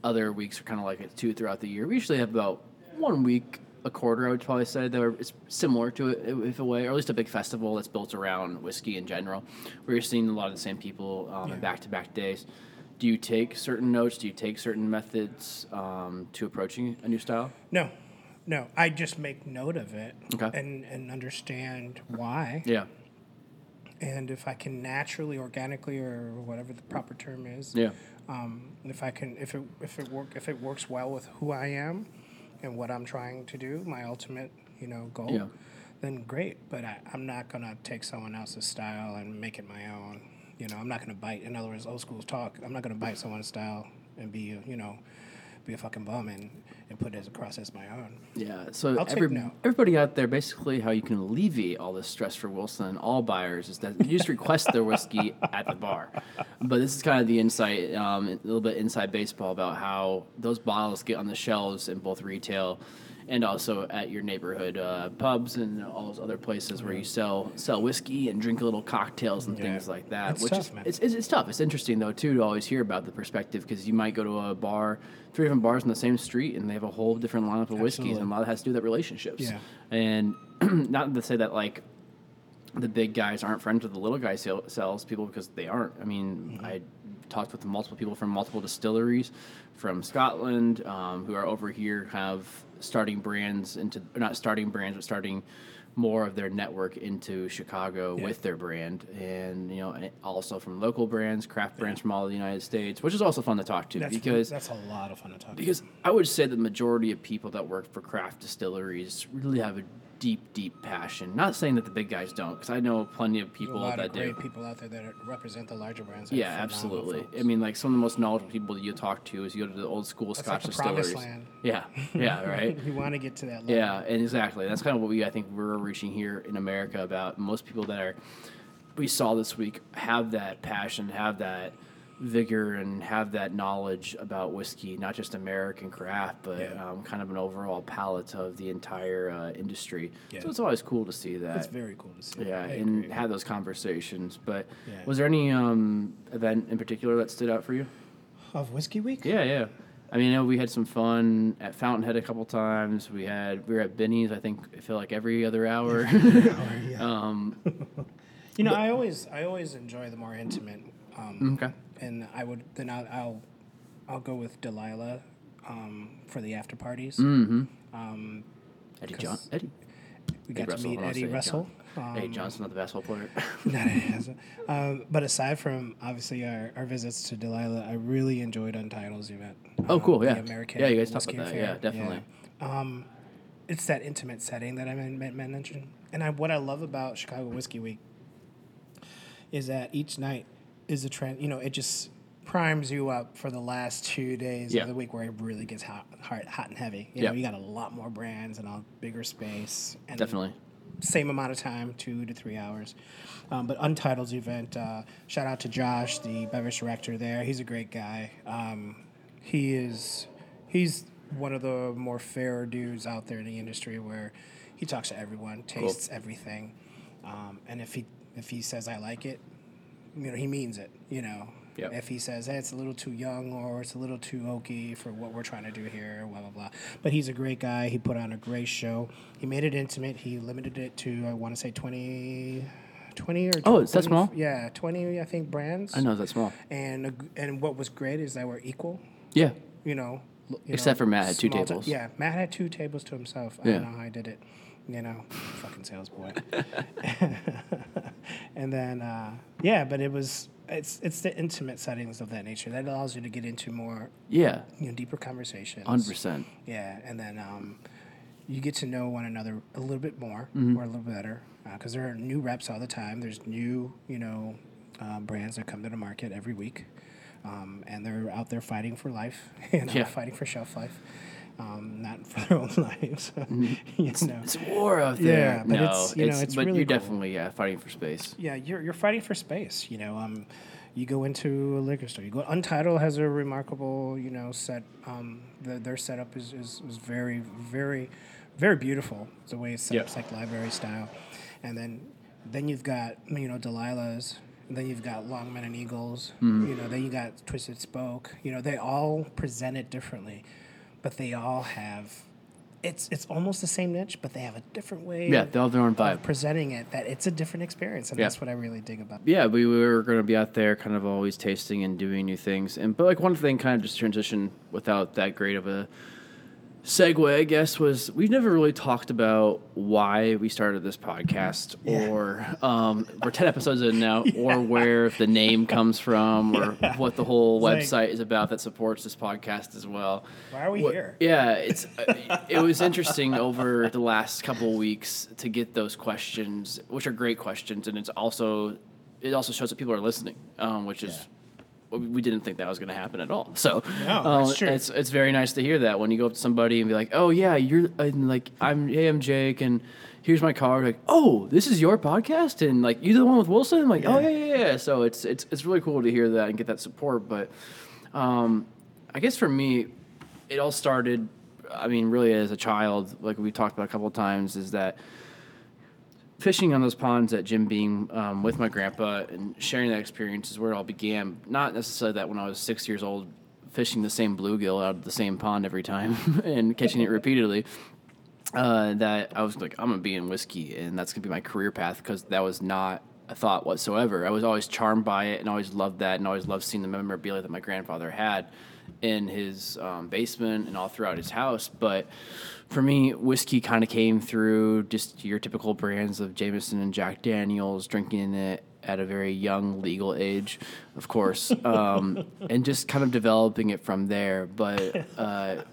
other weeks are kind of like it too throughout the year, we usually have about one week a quarter. I would probably say that are, it's similar to it, if a way, or at least a big festival that's built around whiskey in general, where you're seeing a lot of the same people um,
Yeah.
in back-to-back days. Do you take certain notes? Do you take certain methods um, to approaching a new style?
no. No. I just make note of it
Okay.
and, and understand why.
Yeah,
and if I can naturally, organically, or whatever the proper term is,
yeah,
um, if I can, if it if it work if it works well with who I am and what I'm trying to do, my ultimate you know goal,
Yeah.
then great. But I, I'm not gonna take someone else's style and make it my own. You know, I'm not gonna bite. In other words, old school talk. I'm not gonna bite someone's style and be you know be a fucking bum and, and put it as across as my own.
yeah. So every,
note.
everybody out there, basically, how you can alleviate all this stress for Wilson and all buyers is that you just request their whiskey at the bar. But this is kind of the insight, um, a little bit inside baseball about how those bottles get on the shelves in both retail and also at your neighborhood uh, pubs and all those other places where you sell sell whiskey and drink little cocktails and
Yeah.
things like that.
It's
which
tough,
is
man.
it's, it's, it's tough. It's interesting though too to always hear about the perspective because you might go to a bar, three different bars on the same street, and they have a whole different lineup of whiskeys, and a lot of it has to do with that relationships.
Yeah.
And not to say that like the big guys aren't friends with the little guy sal- sales people because they aren't. I mean,
Mm-hmm.
I talked with multiple people from multiple distilleries from Scotland um, who are over here, of starting brands into not starting brands, but starting more of their network into Chicago
Yeah.
with their brand, and you know, and also from local brands, craft brands from all the United States, which is also fun to talk to
That's
because
that's a lot of fun to talk.
To because I would say the majority of people that work for craft distilleries really have a deep, deep passion. Not saying that the big guys don't, because I know plenty of
There's
people
a lot
that
of great
do.
people out there that represent the larger brands.
Yeah, absolutely.
folks.
I mean, like some of the most knowledgeable people that you talk to is you go to the old school
That's
Scotch
like
distilleries.
land.
Yeah, yeah, right.
you want to get to that level.
Yeah, and exactly. That's kind of what we I think we're reaching here in America about most people that are we saw this week have that passion, have that vigor and have that knowledge about whiskey, not just American craft, but
Yeah.
um, kind of an overall palette of the entire uh, industry.
Yeah.
So it's always cool to see that.
It's very cool to see.
yeah,
I
and
agree.
have those conversations. But
Yeah.
was there any um, event in particular that stood out for you?
of Whiskey Week.
Yeah, yeah. I mean, I know we had some fun at Fountainhead a couple times. We had we were at Benny's. I think I feel like every other hour. um,
You know, I always I always enjoy the more intimate. Um,
okay.
And I would then I'll I'll, I'll go with Delilah um, for the after parties.
Mm-hmm.
Um,
Eddie John. Eddie.
we
Eddie
got to
Russell,
meet Eddie Russell.
John. Eddie
Um,
Johnson, not the basketball player.
Not Eddie. Um, but aside from obviously our, our visits to Delilah, I really enjoyed Untitled's event.
Oh,
Um,
cool,
the
yeah.
American
Yeah, you guys talked about that,
Fair.
yeah, definitely.
Yeah. Um, it's that intimate setting that I men- men- mentioned, and I, what I love about Chicago Whiskey Week is that each night is a trend. You know, it just primes you up for the last two days
Yeah.
of the week where it really gets hot, hot, hot and heavy. You
Yeah.
know, you got a lot more brands and a bigger space. And
Definitely.
same amount of time, two to three hours. Um, but Untitled's event, uh, shout out to Josh, the beverage director there. He's a great guy. Um, he is, he's one of the more fair dudes out there in the industry where he talks to everyone, tastes everything, um, and if he if he says I like it, you know he means it. You know.
Yep.
If he says, hey, it's a little too young or it's a little too oaky for what we're trying to do here, blah, blah, blah. But he's a great guy. He put on a great show. He made it intimate. He limited it to, I want to say, 20, 20 or
Oh, it's that small?
Yeah, 20, I think, brands.
I know that's small.
And, and what was great is that we're equal,
Yeah.
you know. you
Except for Matt had two tables.
yeah, Matt had two tables to himself. I
Yeah.
don't know how I did it. You know, fucking sales boy. and then, uh, yeah, but it was, it's, it's the intimate settings of that nature that allows you to get into more,
Yeah.
you know, deeper conversations.
Hundred percent.
Yeah, and then um, you get to know one another a little bit more
Mm-hmm.
or a little better because there are new reps all the time. There's new, you know, um, brands that come to the market every week, um, and they're out there fighting for life, you know,
Yeah.
fighting for shelf life, um, not for their own lives. you know.
It's war out there.
Yeah, but
no,
it's, you know, it's
but
really
you're
cool.
definitely yeah fighting for space.
Yeah, you're you're fighting for space. You know, um, you go into a liquor store. You go. Untitled has a remarkable, you know, set. Um, the, their setup is, is, is very very very beautiful. The way it's set up, it's like library style, and then then you've got you know Delilah's. Then you've got Longman and Eagles.
Mm-hmm.
You know, then you got Twisted Spoke. You know, they all present it differently, but they all have. It's it's almost the same niche, but they have a different way.
Yeah,
of-
they all their own vibe.
presenting it that it's a different experience, and
Yeah.
that's what I really dig about.
Yeah, we were going to be out there, kind of always tasting and doing new things. And but like one thing, kind of just transition without that great of a segue, I guess, was we've never really talked about why we started this podcast,
Yeah.
or um, we're ten episodes in now, or where the name comes from, or what the whole
It's like-
website is about that supports this podcast as well.
Why are we
What-
here?
Yeah, it's it was interesting over the last couple of weeks to get those questions, which are great questions, and it's also it also shows that people are listening, um, which is we didn't think that was going to happen at all. So
No, true.
it's it's very nice to hear that when you go up to somebody and be like, oh yeah, you're and like I'm hey I'm Jake and. Here's my card. Like, oh, this is your podcast, and like you're the one with Wilson. I'm like, oh yeah, yeah, yeah. So it's it's it's really cool to hear that and get that support. But um, I guess for me, it all started. I mean, really, as a child, like we talked about a couple of times, is that fishing on those ponds at Jim Beam um, with my grandpa and sharing that experience is where it all began. Not necessarily that when I was six years old, fishing the same bluegill out of the same pond every time and catching it repeatedly. Uh, that I was like, I'm gonna be in whiskey, and that's gonna be my career path because that was not a thought whatsoever. I was always charmed by it, and always loved that, and always loved seeing the memorabilia that my grandfather had in his um, basement and all throughout his house. But for me, whiskey kind of came through just your typical brands of Jameson and Jack Daniels, drinking it at a very young legal age, of course, um, and just kind of developing it from there. But uh,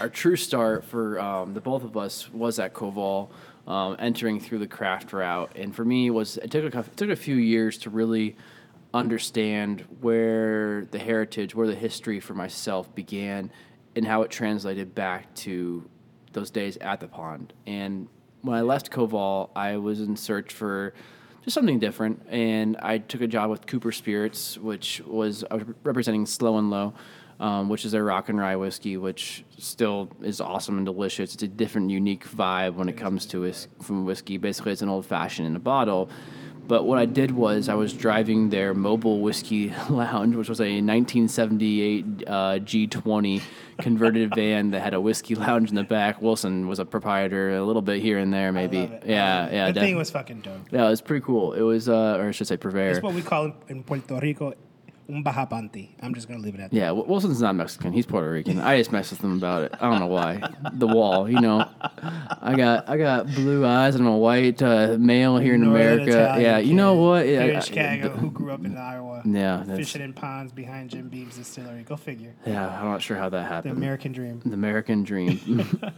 our true start for um, the both of us was at Koval, um, entering through the craft route, and for me, it was it took a, it took a few years to really understand where the heritage, where the history for myself began, and how it translated back to those days at the pond. And when I left Koval, I was in search for just something different. And I took a job with Cooper Spirits, which was was representing Slow and Low, um, which is a rock and rye whiskey, which still is awesome and delicious. It's a different, unique vibe when it comes to whis- from whiskey. Basically, it's an old fashioned in a bottle. But what I did was I was driving their mobile whiskey lounge, which was a 1978 uh, G20 converted van that had a whiskey lounge in the back. Wilson was a proprietor, a little bit here and there, maybe. Yeah, yeah.
The
def-
thing was fucking dope.
yeah, it was pretty cool. It was, uh, or I should say, purveyor.
That's what we call in Puerto Rico un bajapanti. I'm just gonna leave it at that.
Yeah, Wil- Wilson's not Mexican. He's Puerto Rican. I just mess with him about it. I don't know why. The wall, you know. I got I got blue eyes and I'm a white uh, male here in
Northern
America.
Italian
yeah, you know what? Yeah,
Here in Chicago, who grew up in Iowa.
Yeah,
fishing in ponds behind Jim Beam's distillery. Go figure.
yeah, I'm not sure how that happened. The.
American dream.
the American dream.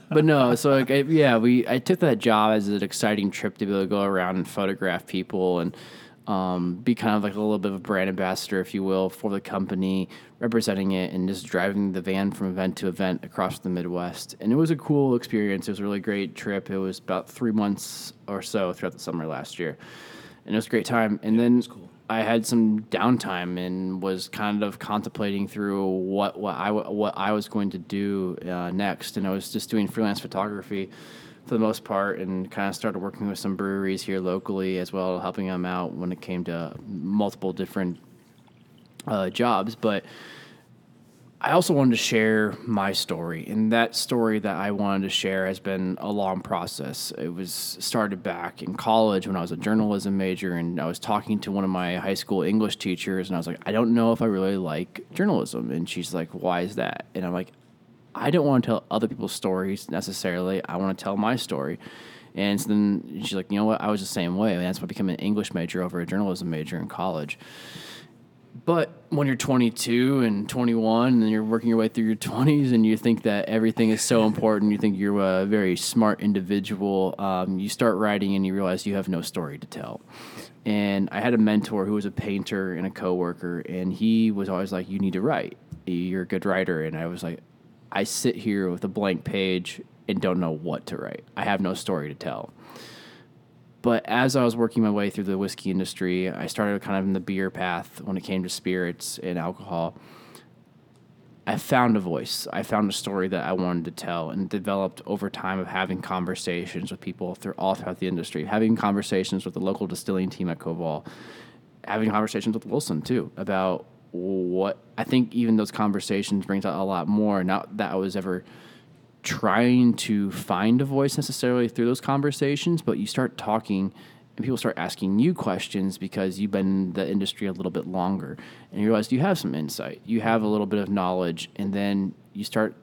but no, so like, I, yeah, we I took that job as an exciting trip to be able to go around and photograph people and um, be kind of like a little bit of a brand ambassador, if you will, for the company, representing it and just driving the van from event to event across the Midwest. And it was a cool experience. It was a really great trip. It was about three months or so throughout the summer last year, and it was a great time. And then. I had some downtime and was kind of contemplating through what what I what I was going to do uh, next, and I was just doing freelance photography for the most part, and kind of started working with some breweries here locally as well, helping them out when it came to multiple different uh, jobs. But I also wanted to share my story, and that story that I wanted to share has been a long process. It was started back in college when I was a journalism major, and I was talking to one of my high school English teachers, and I was like, I don't know if I really like journalism, and she's like, Why is that? And I'm like, I don't want to tell other people's stories necessarily. I want to tell my story. And so then she's like, you know what? I was the same way. And that's why I became an English major over a journalism major in college. But when you're 22 and 21 and you're working your way through your 20s and you think that everything is so important, you think you're a very smart individual, um, you start writing and you realize you have no story to tell. And I had a mentor who was a painter and a coworker, and he was always like, "You need to write. You're a good writer." And I was like, "I sit here with a blank page and don't know what to write. I have no story to tell." But as I was working my way through the whiskey industry, I started kind of in the beer path when it came to spirits and alcohol. I found a voice. I found a story that I wanted to tell and developed over time of having conversations with people through all throughout the industry, having conversations with the local distilling team at Koval, having conversations with Wilson too about what I think even those conversations brings out a lot more. Not that I was ever trying to find a voice necessarily through those conversations, but you start talking and people start asking you questions because you've been in the industry a little bit longer and you realize you have some insight, you have a little bit of knowledge, and then you start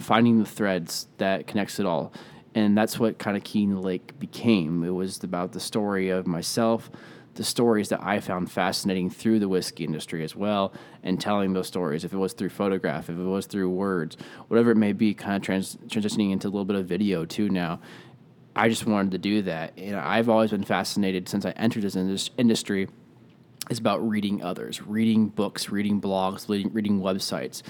finding the threads that connects it all. And that's what kind of Keen Lake became. It was about the story of myself, the stories that I found fascinating through the whiskey industry as well, and telling those stories. If it was through photograph, if it was through words, whatever it may be, kind of trans- transitioning into a little bit of video too now. I just wanted to do that. And I've always been fascinated since I entered this indus- industry is about reading others, reading books, reading blogs, reading, reading websites.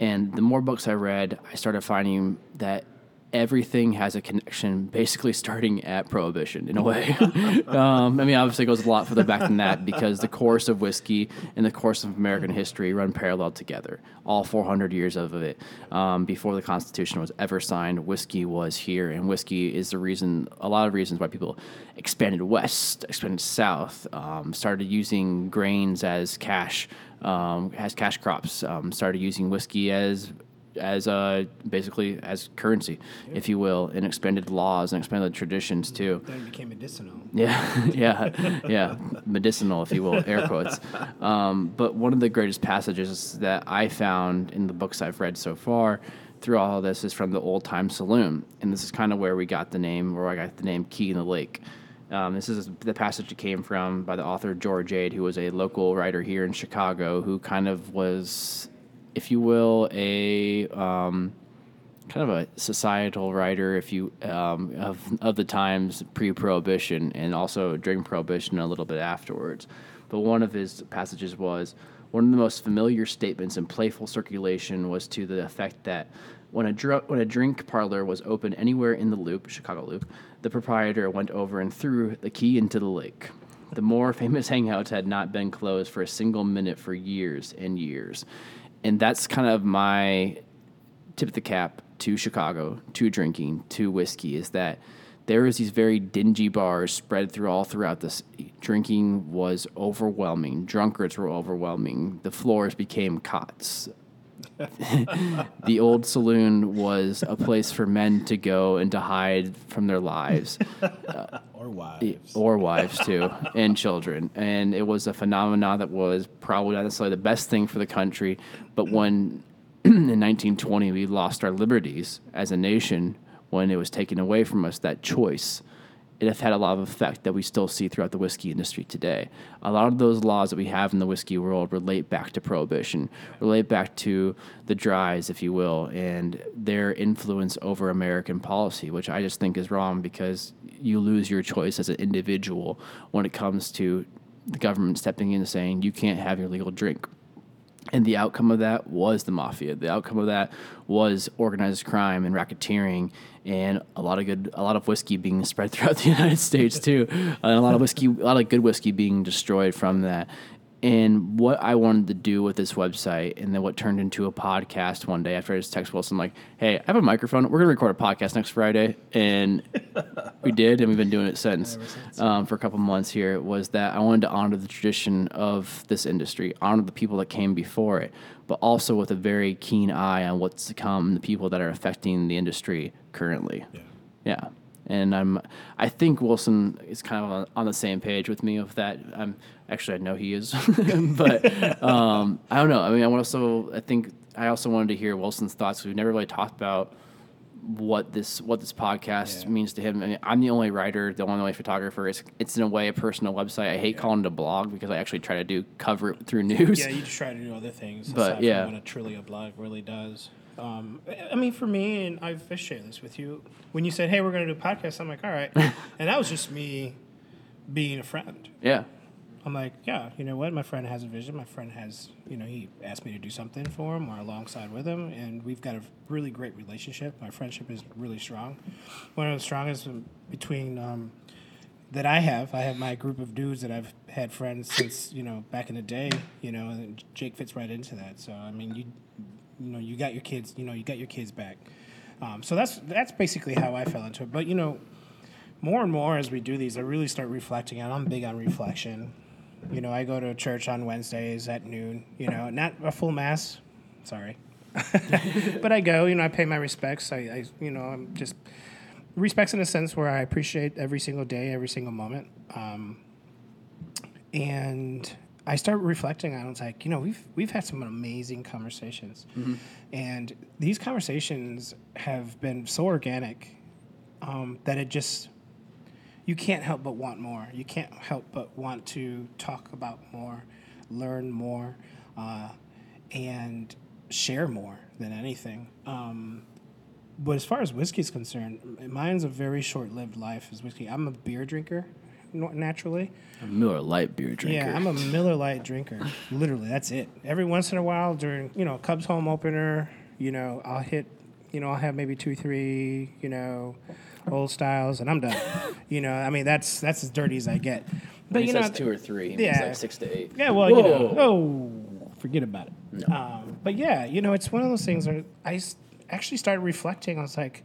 And the more books I read, I started finding that everything has a connection, basically starting at Prohibition in a way. um, I mean, obviously, it goes a lot further back than that because the course of whiskey and the course of American history run parallel together. All 400 years of it, um, before the Constitution was ever signed, whiskey was here, and whiskey is the reason, a lot of reasons why people expanded west, expanded south, um, started using grains as cash, um, as cash crops, um, started using whiskey as as uh, basically as currency, if you will, and expanded laws and expanded traditions too.
Then it became medicinal.
Yeah, yeah, yeah, medicinal, if you will, air quotes. Um, but one of the greatest passages that I found in the books I've read so far through all of this is from the Old Time Saloon, and this is kind of where we got the name, where I got the name Key in the Lake. Um, this is the passage it came from by the author George Ade, who was a local writer here in Chicago, who kind of was, if you will, a um, kind of a societal writer, if you um, of of the times pre-prohibition and also during prohibition a little bit afterwards. But one of his passages was, One of the most familiar statements in playful circulation was to the effect that when a, dr- when a drink parlor was open anywhere in the loop, Chicago Loop, the proprietor went over and threw the key into the lake. The more famous hangouts had not been closed for a single minute for years and years. And that's kind of my tip of the cap to Chicago, to drinking, to whiskey, is that there was these very dingy bars spread through all throughout this. Drinking was overwhelming. Drunkards were overwhelming. The floors became cots. the old saloon was a place for men to go and to hide from their lives
or wives.
or wives too, and children. And it was a phenomenon that was probably not necessarily the best thing for the country. But when in 1920 we lost our liberties as a nation, when it was taken away from us, that choice, it has had a lot of effect that we still see throughout the whiskey industry today. A lot of those laws that we have in the whiskey world relate back to prohibition, relate back to the dries, if you will, and their influence over American policy, which I just think is wrong because you lose your choice as an individual when it comes to the government stepping in and saying you can't have your legal drink. And the outcome of that was the mafia. The outcome of that was organized crime and racketeering, and a lot of good, a lot of whiskey being spread throughout the United States too, and a lot of whiskey, a lot of good whiskey being destroyed from that. And what I wanted to do with this website, and then what turned into a podcast one day after I just text Wilson like, "Hey, I have a microphone. We're gonna record a podcast next Friday," and we did, and we've been doing it since, um, for a couple months here. Was that I wanted to honor the tradition of this industry, honor the people that came before it, but also with a very keen eye on what's to come, the people that are affecting the industry currently.
Yeah.
Yeah. And I'm, I think Wilson is kind of on, on the same page with me of that. I'm actually, I know he is, but um, I don't know. I mean, I also, I think I also wanted to hear Wilson's thoughts. We've never really talked about what this what this podcast
Yeah.
means to him. I mean, I'm the only writer, the only photographer. It's it's in a way a personal website. I hate calling it a blog because I actually try to do cover it through news.
Yeah, you just try to do other things.
But, yeah.
what a Trillia blog really does. Um, I mean, for me, and I've shared this with you. When you said, "Hey, we're going to do a podcast," I'm like, "All right," and that was just me being a friend.
yeah.
I'm like, yeah, you know what? My friend has a vision. My friend has, you know, he asked me to do something for him or alongside with him, and we've got a really great relationship. My friendship is really strong. One of the strongest between um, that I have. I have my group of dudes that I've had friends since, you know, back in the day. You know, and Jake fits right into that. So I mean, you, you know, you got your kids. You know, you got your kids back. Um, so that's that's basically how I fell into it. But you know, more and more as we do these, I really start reflecting, and I'm big on reflection. You know, I go to church on Wednesdays at noon. You know, not a full mass, sorry, but I go. You know, I pay my respects. I, I, you know, I'm just respects in a sense where I appreciate every single day, every single moment. Um, and I start reflecting on it. It's like, you know, we've we've had some amazing conversations, and these conversations have been so organic um, that it just you can't help but want more. You can't help but want to talk about more, learn more, uh, and share more than anything. Um, but as far as whiskey is concerned, mine's a very short-lived life as whiskey. I'm a beer drinker, naturally.
A Miller Lite beer drinker.
Yeah, I'm a Miller Lite drinker. Literally, that's it. Every once in a while, during you know Cubs home opener, you know I'll hit, you know I'll have maybe two, three, you know, old styles, and I'm done. you know, I mean that's that's as dirty as I get.
When
But
he
you know,
says two or three, he means
yeah.
like six to eight.
yeah, well, you know, oh, forget about it. Um, but yeah, you know, it's one of those things where I actually started reflecting. I was like,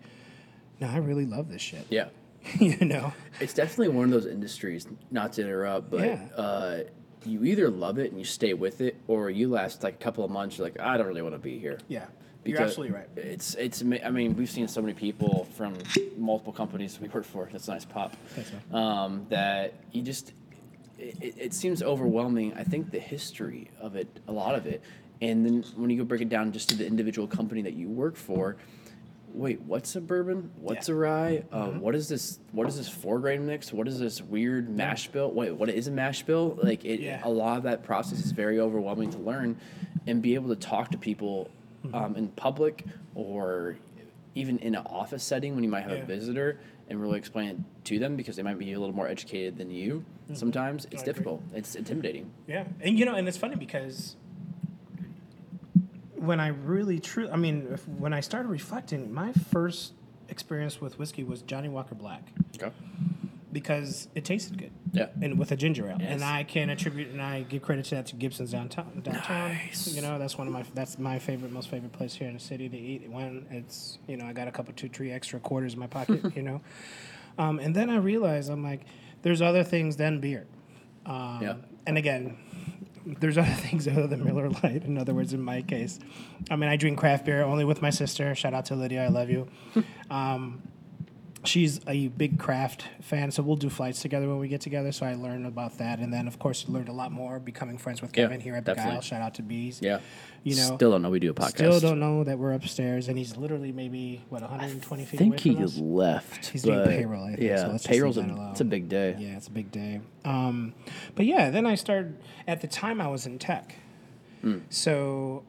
no, I really love this shit.
Yeah.
you know,
It's definitely one of those industries, not to interrupt, but
Yeah.
uh, you either love it and you stay with it, or you last like a couple of months, you're like, I don't really want to be here.
yeah, you're absolutely right.
It's it's. I mean, we've seen so many people from multiple companies we work for. That's a nice pop.
Thanks,
Um, that you just. It, it- seems overwhelming. I think the history of it, a lot of it, and then when you go break it down just to the individual company that you work for. Wait, what's a bourbon? What's
Yeah. Mm-hmm.
a rye? Uh, what is this? What is this four grain mix? What is this weird mash bill? Wait, what is a mash bill? Like it,
Yeah.
a lot of that process is very overwhelming to learn, and be able to talk to people
Mm-hmm.
um, in public or even in an office setting when you might have
Yeah.
a visitor and really explain it to them because they might be a little more educated than you. Sometimes it's
Mm-hmm. I agree.
difficult. It's intimidating.
Yeah, and you know, and it's funny because when I really true, I mean, if, when I started reflecting, my first experience with whiskey was Johnnie Walker Black
Okay.
Because it tasted good.
Yeah.
And with a ginger ale,
Yes.
and I can attribute and I give credit to that to Gibson's downtown. Downtown,
Nice.
you know, that's one of my that's my favorite, most favorite place here in the city to eat. When it's you know, I got a couple, two, three extra quarters in my pocket, you know, um, and then I realized I'm like, there's other things than beer. Um,
Yeah.
And again, there's other things other than Miller Lite. In other words, in my case, I mean, I drink craft beer only with my sister. Shout out to Lydia, I love you. um, she's a big craft fan, so we'll do flights together when we get together. So I learned about that, and then of course learned a lot more becoming friends with
Yeah,
Kevin here at
definitely.
Begyle. Shout out to Bees.
Yeah.
You know,
Still don't know we do a podcast.
Still don't know that we're upstairs, and he's literally maybe what 120 feet
I think
away
he
us.
left.
He's doing payroll, I think, so
yeah,
just
payroll's a, it's a big day.
Yeah, it's a big day. Um, but yeah, then I started. At the time, I was in tech,
Hmm.
so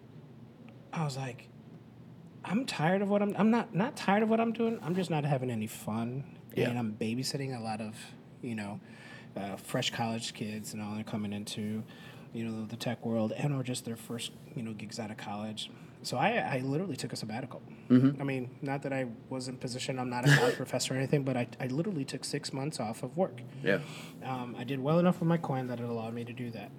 I was like, I'm tired of what I'm. I'm not not tired of what I'm doing. I'm just not having any fun,
Yeah.
and I'm babysitting a lot of, you know, uh, fresh college kids and all. They're coming into, you know, the tech world and or just their first, you know, gigs out of college. So I, I literally took a sabbatical.
Mm-hmm.
I mean, not that I was in position. I'm not a college professor or anything, but I, I literally took six months off of work.
Yeah.
Um, I did well enough with my coin that it allowed me to do that.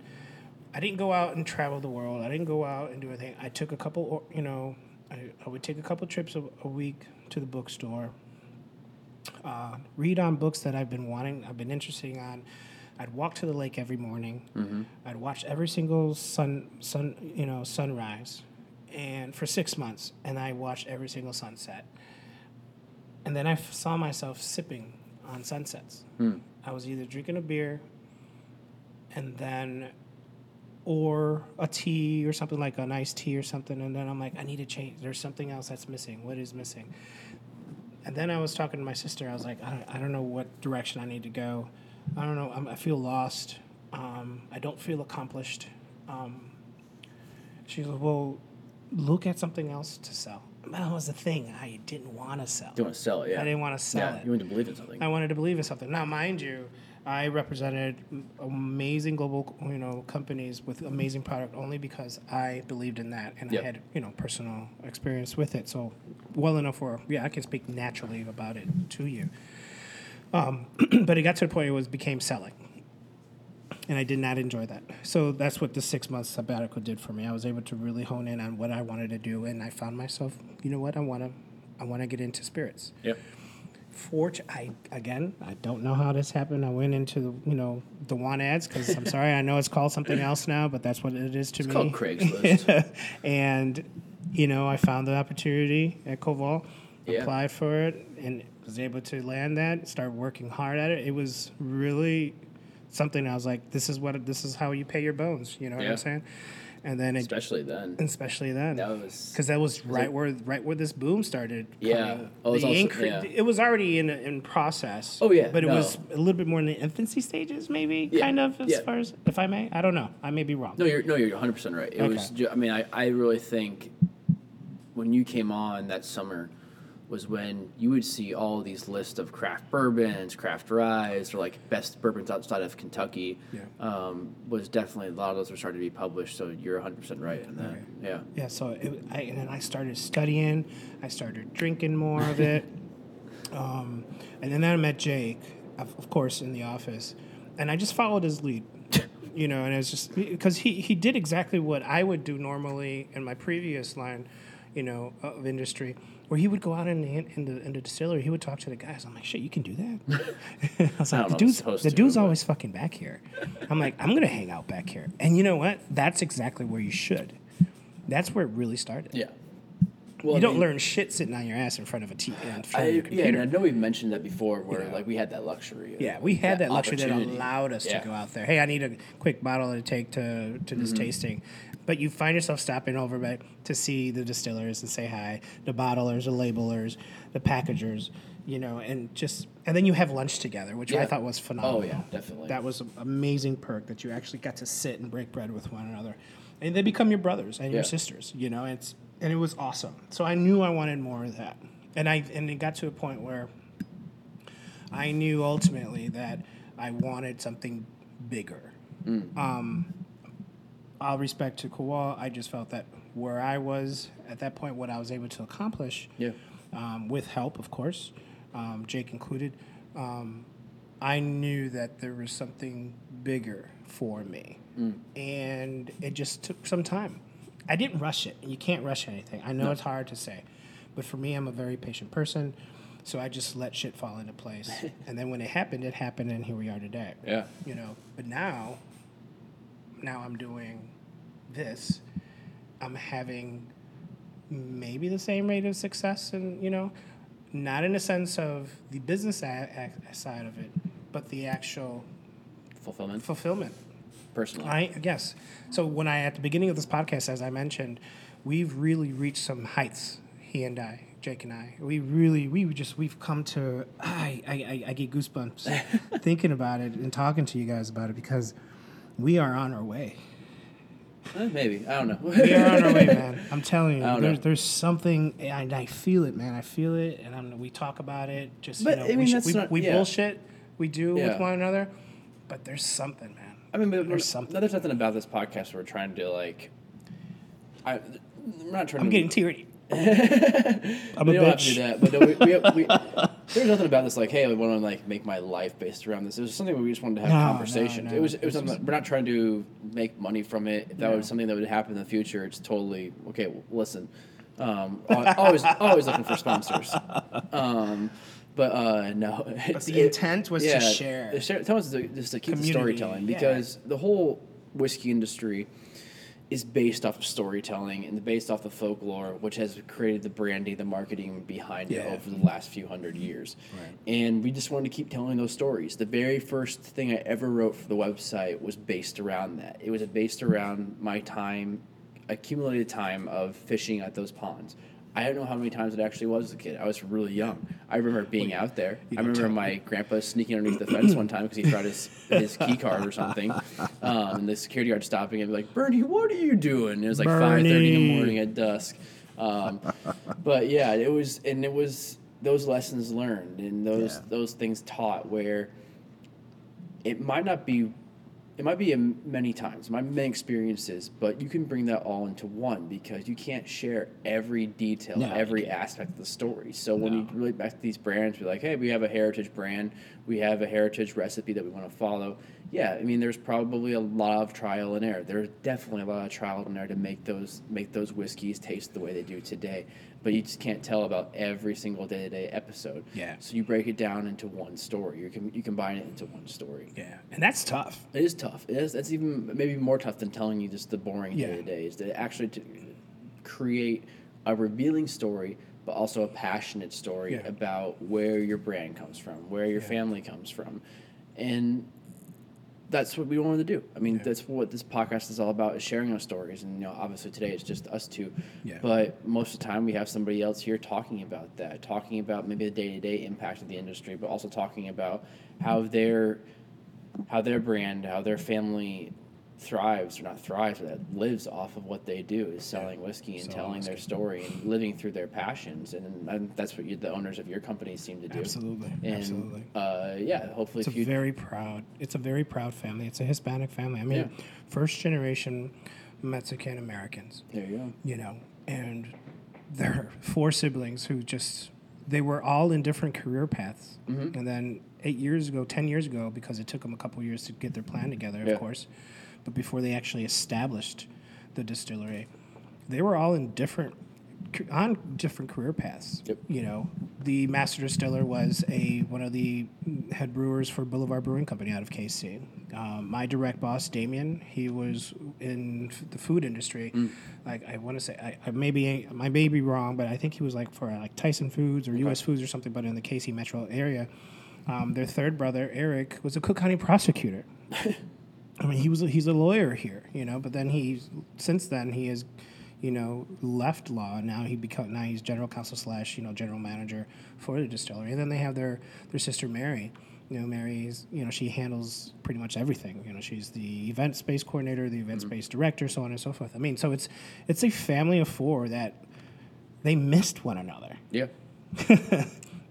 I didn't go out and travel the world. I didn't go out and do anything. I took a couple, you know, I, I would take a couple trips a, a week to the bookstore, uh, read on books that I've been wanting, I've been interested on. I'd walk to the lake every morning. I'd watch every single sun, sun, you know, sunrise, and for six months, and I watched every single sunset. And then I f- saw myself sipping on sunsets. I was either drinking a beer, and then, or a tea or something like a nice tea or something, and then I'm like, I need to change. There's something else that's missing. What is missing? And then I was talking to my sister. I was like, I don't, I don't know what direction I need to go. I don't know. I'm, I feel lost. Um, I don't feel accomplished. Um, she was like, well, look at something else to sell. That was the thing. I didn't want to sell.
You want to sell it? Yeah.
I didn't want to sell
yeah.
it.
You want to believe in something.
I wanted to believe in something. Now, mind you, I represented amazing global, you know, companies with amazing product only because I believed in that and
Yep.
I had, you know, personal experience with it. So, well enough where yeah, I can speak naturally about it to you. Um, but it got to the point where it was became selling, and I did not enjoy that. So that's what the six months sabbatical did for me. I was able to really hone in on what I wanted to do, and I found myself, you know what, I want to, I want to get into spirits
Yep.
Fort I again I don't know how this happened. I went into the you know the want ads because I'm sorry I know it's called something else now, but that's what it is to me.
called Craigslist.
and you know I found the opportunity at Koval,
Yeah.
applied for it, and was able to land that. Start working hard at it. It was really something. I was like, this is what this is how you pay your bones. You know what
Yeah.
I'm saying? And then it,
Especially then.
especially then
That was.
because that was right where right where this boom started.
Yeah. Oh, it was
incre-
yeah.
It was already in in process.
Oh, yeah,
but it
no.
was a little bit more in the infancy stages, maybe
Yeah,
kind of as
yeah.
far as if I may. I don't know. I may be wrong.
No, you're no, you're 100 percent right. It
Okay.
was. Ju- I mean, I, I really think when you came on that summer was when you would see all these lists of craft bourbons, craft ryes, or like best bourbons outside of Kentucky.
Yeah.
Um, was definitely a lot of those were starting to be published. So you're 100 percent right in that. Yeah.
Yeah. So it, I, and then I started studying. I started drinking more of it. um, and then I met Jake, of, of course, in the office, and I just followed his lead. You know, and it's just because he, he did exactly what I would do normally in my previous line, you know, of industry, where he would go out in the in the, in the distillery, he would talk to the guys. I'm like, shit, you can do that. I was like,
don't
the dude's the
to,
dude's
but-
always fucking back here. I'm like, I'm gonna hang out back here, and you know what? That's exactly where you should. That's where it really started.
Yeah. Well,
you
I
don't
mean,
learn shit sitting on your ass in front of a t- in front
I,
of your
yeah, and. I know we've mentioned that before, where
Yeah.
like we had that luxury. Of,
Yeah, we had that, luxury that allowed us
Yeah.
to go out there. Hey, I need a quick bottle to take to, to this
Mm-hmm.
tasting. But you find yourself stopping over by, to see the distillers and say hi, the bottlers, the labelers, the packagers, you know, and just and then you have lunch together, which I thought was phenomenal.
Oh yeah, definitely.
That was an amazing perk that you actually got to sit and break bread with one another. And they become your brothers and your sisters, you know, it's and it was awesome. So I knew I wanted more of that. And I and it got to a point where I knew ultimately that I wanted something bigger. Um, all respect to Koval, I just felt that where I was at that point, what I was able to accomplish,
Yeah.
um, with help, of course, um, Jake included, um, I knew that there was something bigger for me. And it just took some time. I didn't rush it. You can't rush anything. I know it's hard to say, but for me, I'm a very patient person. So I just let shit fall into place. and then when it happened, it happened, and here we are today.
Yeah.
You know, but now, now I'm doing this. I'm having maybe the same rate of success, and you know, not in the sense of the business a- a- side of it, but the actual
Fulfillment.
fulfillment.
Personally.
I guess. So when I at the beginning of this podcast, as I mentioned, we've really reached some heights. He and I, Jake and I, we really we just we've come to. I, I- I get goosebumps thinking about it and talking to you guys about it because we are on our way.
Eh, maybe. I don't know.
We are on our way, man. I'm telling you, there's, there's something, and I feel it, man. I feel it, and I'm, we talk about it. Just
But,
you know,
I
we,
mean, that's
we,
not-
we
yeah.
bullshit, we do
Yeah.
with one another, but there's something, man.
I mean, but
There's something.
There's nothing about this podcast where we're trying to like. I, we're not trying.
I'm
to,
getting teary. I'm
we
a
don't have to do
bitch.
that, but no, we, we, we, there's nothing about this like, hey, I want to like make my life based around this. It was something where we just wanted to have
No,
a conversation.
no.
It was, it was something. We're not trying to make money from it. If that
No.
was something that would happen in the future, it's totally okay. Well, listen, um, always, always looking for sponsors. Um, but uh, no,
But the intent was to share.
The share, tell us to, just to keep the
Community,
storytelling
yeah.
because the whole whiskey industry is based off of storytelling and based off the folklore, which has created the branding, the marketing behind it over the last few hundred years.
Right.
And we just wanted to keep telling those stories. The very first thing I ever wrote for the website was based around that. It was based around my time, accumulated time of fishing at those ponds. I don't know how many times it actually was as a kid. I was really young. I remember being out there. I remember my grandpa sneaking underneath the fence one time because he forgot his, his key card or something. Um, and the security guard stopping and be like, Bernie, what are you doing? And it was like 5.30 in the morning at dusk. Um, but yeah, it was, and it was those lessons learned and those,
Yeah.
those things taught where it might not be it might be many times my many experiences but you can bring that all into one because you can't share every detail
No,
every aspect of the story. So when you relate back to these brands be like hey we have a heritage brand. We have a heritage recipe that we want to follow. Yeah i mean there's probably a lot of trial and error. There's definitely a lot of trial and error to make those make those whiskeys taste the way they do today but you just can't tell about every single day-to-day episode
Yeah.
so you break it down into one story you can you combine it into one story
Yeah, and that's tough.
it is tough. It is. That's even maybe more tough than telling you just the boring day to day. Is to actually to create a revealing story, but also a passionate story
Yeah.
about where your brand comes from, where your
Yeah.
family comes from, and that's what we wanted to do. I mean,
Yeah.
that's what this podcast is all about: is sharing our stories. And you know, obviously today it's just us two,
Yeah.
but most of the time we have somebody else here talking about that, talking about maybe the day to day impact of the industry, but also talking about how their how their brand, how their family thrives or not thrives, but that lives off of what they do is selling whiskey and telling their story and living through their passions, and, and that's what you, the owners of your company seem to do.
Absolutely,
and,
absolutely.
Uh, yeah, hopefully,
It's a very proud. It's a very proud family. It's a Hispanic family. I mean,
Yeah.
first generation Mexican Americans.
there you go.
You know, and there are four siblings who just they were all in different career paths.
Mm-hmm.
And then eight years ago, ten years ago, because it took them a couple years to get their plan together,
Yeah.
of course. But before they actually established the distillery, they were all in different on different career paths.
Yep.
You know, the master distiller was a one of the head brewers for Boulevard Brewing Company out of KC. Um, my direct boss, Damien, he was in f- the food industry. Like I want to say, I, I maybe I may be wrong, but I think he was like for like Tyson Foods or U.S. Foods or something, but in the KC metro area. Um, their third brother, Eric, was a Cook County prosecutor. I mean, he was a, he's a lawyer here, you know. But then he's since then he has, you know, left law. and Now he become now he's general counsel slash you know general manager for the distillery. And then they have their their sister Mary. You know, Mary's you know she handles pretty much everything. You know, she's the event space coordinator, the event mm-hmm. space director, so on and so forth. I mean, so it's it's a family of four that they missed one another.
Yeah,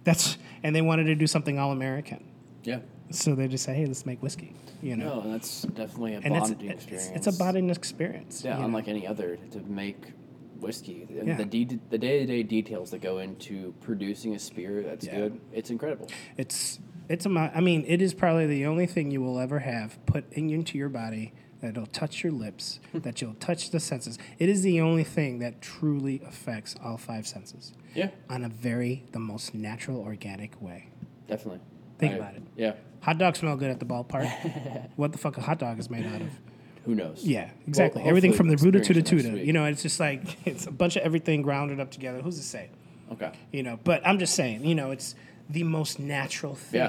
That's and they wanted to do something all American.
yeah.
So they just say, hey, let's make whiskey. You know.
No, that's definitely a
and
bonding
it's,
experience.
it's a bonding experience.
Yeah,
you know?
unlike any other, to make whiskey. The-
Yeah.
The de- the day to day details that go into producing a spirit that's
Yeah.
good. It's incredible.
It's it's a. I mean, it is probably the only thing you will ever have put into your body that'll touch your lips, that you'll touch the senses. It is the only thing that truly affects all five senses
Yeah,
on a very the most natural, organic way.
definitely.
Think
I-
about it.
Yeah.
Hot dogs smell good at the ballpark. what the fuck a hot dog is made out of?
Who knows?
Yeah, exactly.
Well,
everything from the Buddha to the
experience it next
Tuda.
week.
You know, it's just like it's a bunch of everything grounded up together. Who's to say?
Okay.
You know, but I'm just saying. You know, it's the most natural thing.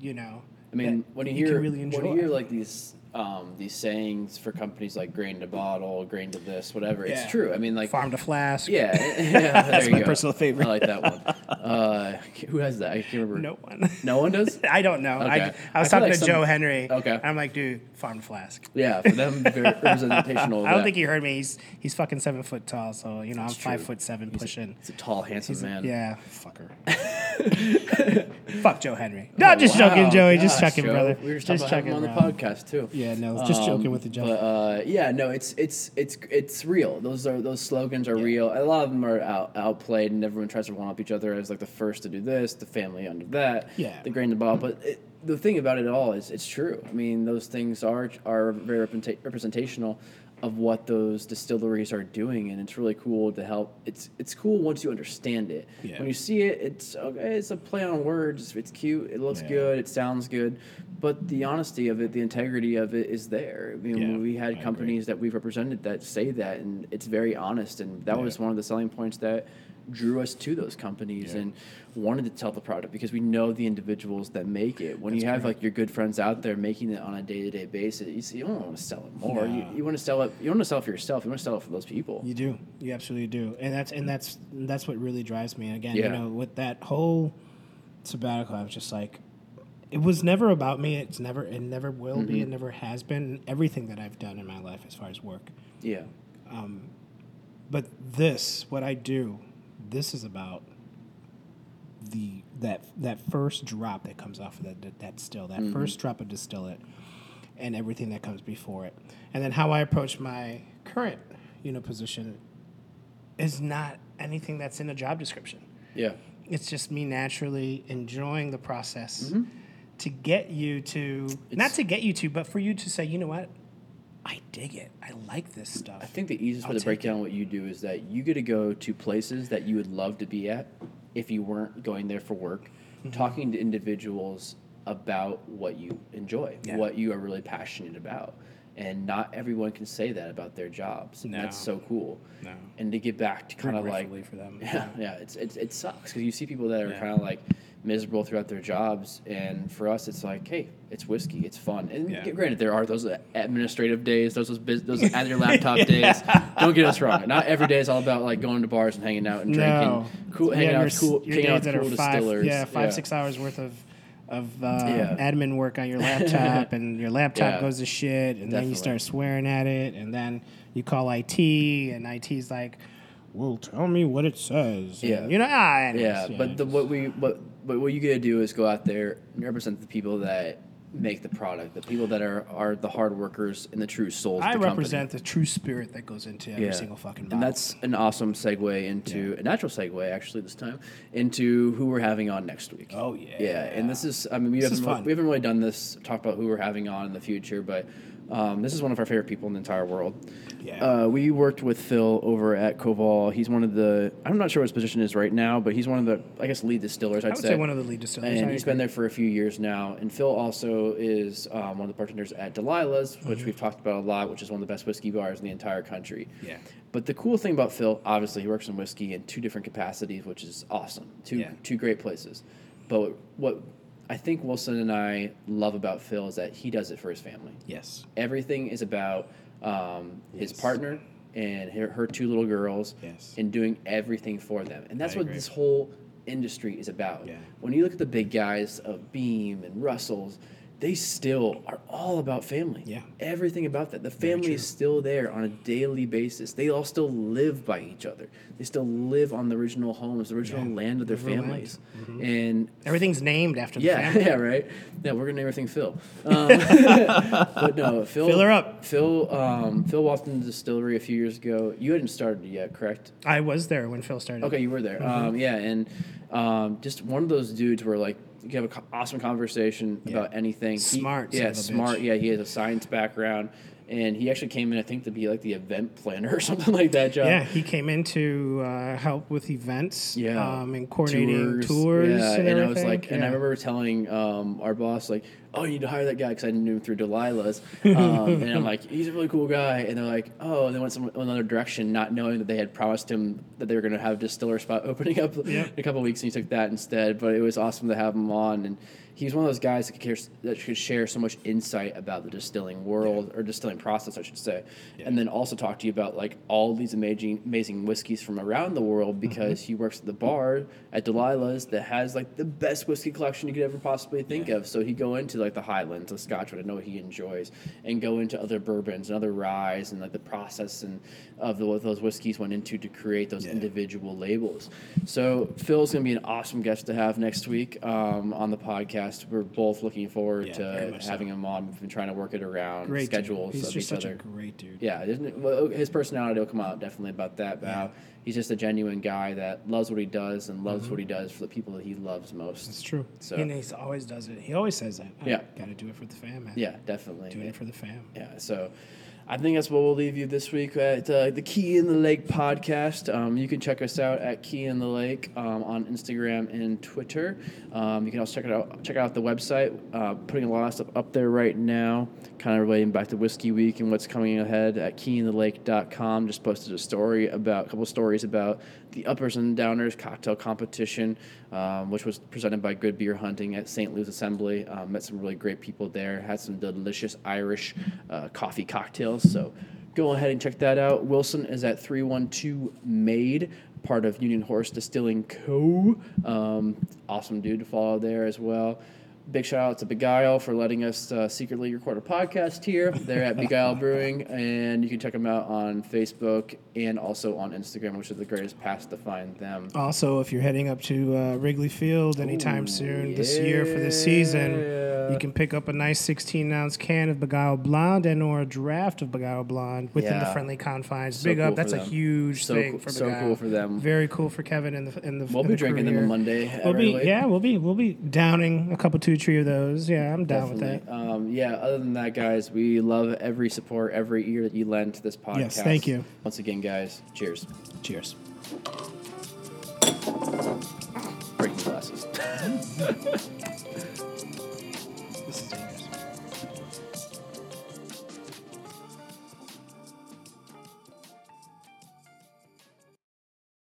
Yeah. You know.
I mean, when you,
you
hear
can really enjoy.
when you hear like these um, these sayings for companies like grain to bottle, grain to this, whatever,
Yeah.
it's true. I mean, like
farm to flask.
yeah, yeah. That's
my personal favorite.
I like that one. Uh, who has that? I can't remember.
No one.
No one does.
I don't know. I,
Okay.
I was
I
talking
like
to
some-
Joe Henry.
Okay.
I'm like, dude, farm flask.
Yeah, for them, very representational.
I don't
that.
think he heard me. He's he's fucking seven foot tall, so you know I'm five foot seven, pushing.
He's a tall, handsome man.
Yeah, fucker. Fuck Joe Henry. No, just
Wow,
joking, Joey. just
gosh,
checking,
Joe.
brother.
We were just,
just
talking about him on the podcast too.
Yeah, no, just joking with the Joe.
But uh, yeah, no, it's it's it's it's real. Those are those slogans are real. A lot of them are out, outplayed, and everyone tries to one up each other as like the first to do this, the family under that,
Yeah.
the grain to ball. But it, the thing about it all is it's true. I mean, those things are are very representa- representational of what those distilleries are doing, and it's really cool to help. It's it's cool once you understand it.
Yeah.
When you see it, it's okay. It's a play on words. It's cute. It looks
Yeah.
good. It sounds good. But the honesty of it, the integrity of it, is there. I mean,
Yeah,
we had
I agree.
companies that we've represented that say that, and it's very honest. And that was one of the selling points that drew us to those companies
Yeah.
and wanted to tell the product because we know the individuals that make it. When you have like your good friends out there making it on a day to day basis, you see, you don't want to sell it more. You,
No.
you want to sell it. You want to sell it for yourself. You want to sell it for those people.
You do. You absolutely do. And that's and that's that's what really drives me. Again,
Yeah.
you know, with that whole sabbatical, I was just like it was never about me. It's never it never will be.
Mm-hmm.
It never has been. Everything that I've done in my life as far as work.
Yeah.
Um, but this, what I do, this is about the that that first drop that comes off of that that, that still, that mm-hmm. first drop of distillate, and everything that comes before it, and then how I approach my current, you know, position, is not anything that's in the job description.
Yeah.
It's just me naturally enjoying the process mm-hmm. to get you to not to get you to, but for you to say, you know what, I dig it. I like this stuff.
I think the easiest way to break down what you do is that you get to go to places that you would love to be at if you weren't going there for work,
Mm-hmm.
talking to individuals about what you enjoy,
Yeah.
what you are really passionate about. And not everyone can say that about their jobs. And
No.
that's so cool.
No.
And to get back to kind of like
for them.
yeah, yeah, it's, it's it sucks because you see people that are
Yeah.
kind of like miserable throughout their jobs, and for us, it's like, hey, it's whiskey, it's fun. And
Yeah.
granted, there are those administrative days, those those, those at your laptop days. Don't get us wrong. Not every day is all about like going to bars and hanging out and drinking,
No.
cool,
Yeah,
hanging out
your
cool,
your
hanging out with cool
five,
distillers.
Yeah, five six hours worth of of uh,
Yeah.
admin work on your laptop, and your laptop
Yeah.
goes to shit, and then you start swearing at it, and then you call IT, and IT's like, "Well, tell me what it says."
Yeah.
you know, ah, anyways,
Yeah, but the, what we what but what you get to do is go out there and represent the people that make the product, the people that are are the hard workers and the true souls. of
I
the company.
represent the true spirit that goes into every single fucking bottle.
And that's an awesome segue into a natural segue, actually, this time into who we're having on next week.
Oh, yeah.
yeah. And this is, I mean, we
This
haven't we haven't really done this, talk about who we're having on in the future, but um, this is one of our favorite people in the entire world.
Yeah.
Uh, we worked with Phil over at Koval. He's one of the, I'm not sure what his position is right now, but he's one of the, I guess, lead distillers. I'd
I would say one of the lead distillers.
and
I
he's been there for a few years now. And Phil also is um, one of the bartenders at Delilah's, which
Mm-hmm.
we've talked about a lot, which is one of the best whiskey bars in the entire country.
Yeah.
But the cool thing about Phil, obviously, he works in whiskey in two different capacities, which is awesome. Two
Yeah.
two great places. But what I think Wilson and I love about Phil is that he does it for his family.
Yes.
Everything is about um, his
Yes.
partner and her, her two little girls
Yes.
and doing everything for them. And that's
I
what
agree.
this whole industry is about.
Yeah.
When you look at the big guys of Beam and Russell's, they still are all about family.
Yeah.
Everything about that. The family is still there on a daily basis. They all still live by each other. They still live on the original homes, the original
Yeah.
land of their
River
families. And
Everything's named after the
yeah,
family.
yeah, right. Yeah, we're gonna name everything Phil. Um, but no, Phil.
Fill her up.
Phil. Um, Phil walked into the distillery a few years ago. You hadn't started yet, correct?
I was there when Phil started.
Okay, you were there.
Mm-hmm.
Um, yeah, and um, just one of those dudes where like you can have an awesome conversation
Yeah.
about anything. He-
Smart son
yeah, smart. Yeah, he has a science background, and he actually came in, I think, to be like the event planner or something like that. Job.
Yeah, he came in to uh, help with events.
Yeah.
Um, and coordinating tours.
Yeah,
and,
and, I was like, and I remember telling um, our boss like, "Oh, you need to hire that guy because I knew him through Delilah's." Um, and I'm like, "He's a really cool guy." And they're like, "Oh," and they went some another direction, not knowing that they had promised him that they were going to have a distiller spot opening up
Yeah.
in a couple of weeks, and he took that instead. But it was awesome to have him on, and he's one of those guys that could, care, that could share so much insight about the distilling world or distilling process, I should say, and then also talk to you about like all these amazing amazing whiskeys from around the world because he works at the bar at Delilah's that has like the best whiskey collection you could ever possibly think of. So he'd go into like the Highlands, the Scotchwood, I know what he enjoys, and go into other bourbons and other ryes and like the process and of the, what those whiskeys went into to create those individual labels. So Phil's gonna be an awesome guest to have next week um, on the podcast. We're both looking forward
Yeah,
to
much so.
having him on. We've been trying to work it around
great dude.
schedules
He's
of
just
each
such
other.
a great dude.
Yeah, well, oh, his personality will come out definitely about that. But how he's just a genuine guy that loves what he does and loves mm-hmm. what he does for the people that he loves most.
It's true.
So-
and he always does it. He always says that.
Yeah.
Got to do it for the fam, man.
Yeah, definitely.
Doing it for the fam.
Yeah, so I think that's what we'll leave you this week at uh, the Key in the Lake podcast. Um, you can check us out at Key in the Lake um, on Instagram and Twitter. Um, you can also check it out. Check out the website. Uh, putting a lot of stuff up there right now, kind of relating back to Whiskey Week and what's coming ahead at keyinthelake.com. Just posted a story about a couple stories about the uppers and downers cocktail competition, um, which was presented by Good Beer Hunting at St. Louis Assembly. Um, met some really great people there. Had some delicious Irish uh, coffee cocktails. So go ahead and check that out. Wilson is at 312 Made, part of Union Horse Distilling Co. Um, awesome dude to follow there as well. Big shout out to Begyle for letting us uh, secretly record a podcast here. They're at Begyle Brewing, and you can check them out on Facebook and also on Instagram, which is the greatest path to find them.
Also, if you're heading up to uh, Wrigley Field anytime soon this year for the season, you can pick up a nice 16 ounce can of Begyle Blonde and or a draft of Begyle Blonde within the friendly confines.
So
Big
cool
up. That's a huge
So
thing
cool-
for
so cool for them.
Very cool for Kevin and the and the.
We'll
and
be
the
drinking
crew
them on. Monday.
We'll be yeah, we'll be we'll be downing a couple two three of those. Yeah, I'm down with that.
Um, yeah, other than that, guys, we love every support, every ear that you lend to this podcast.
Yes, thank you.
Once again, guys, cheers.
Cheers.
Breaking glasses.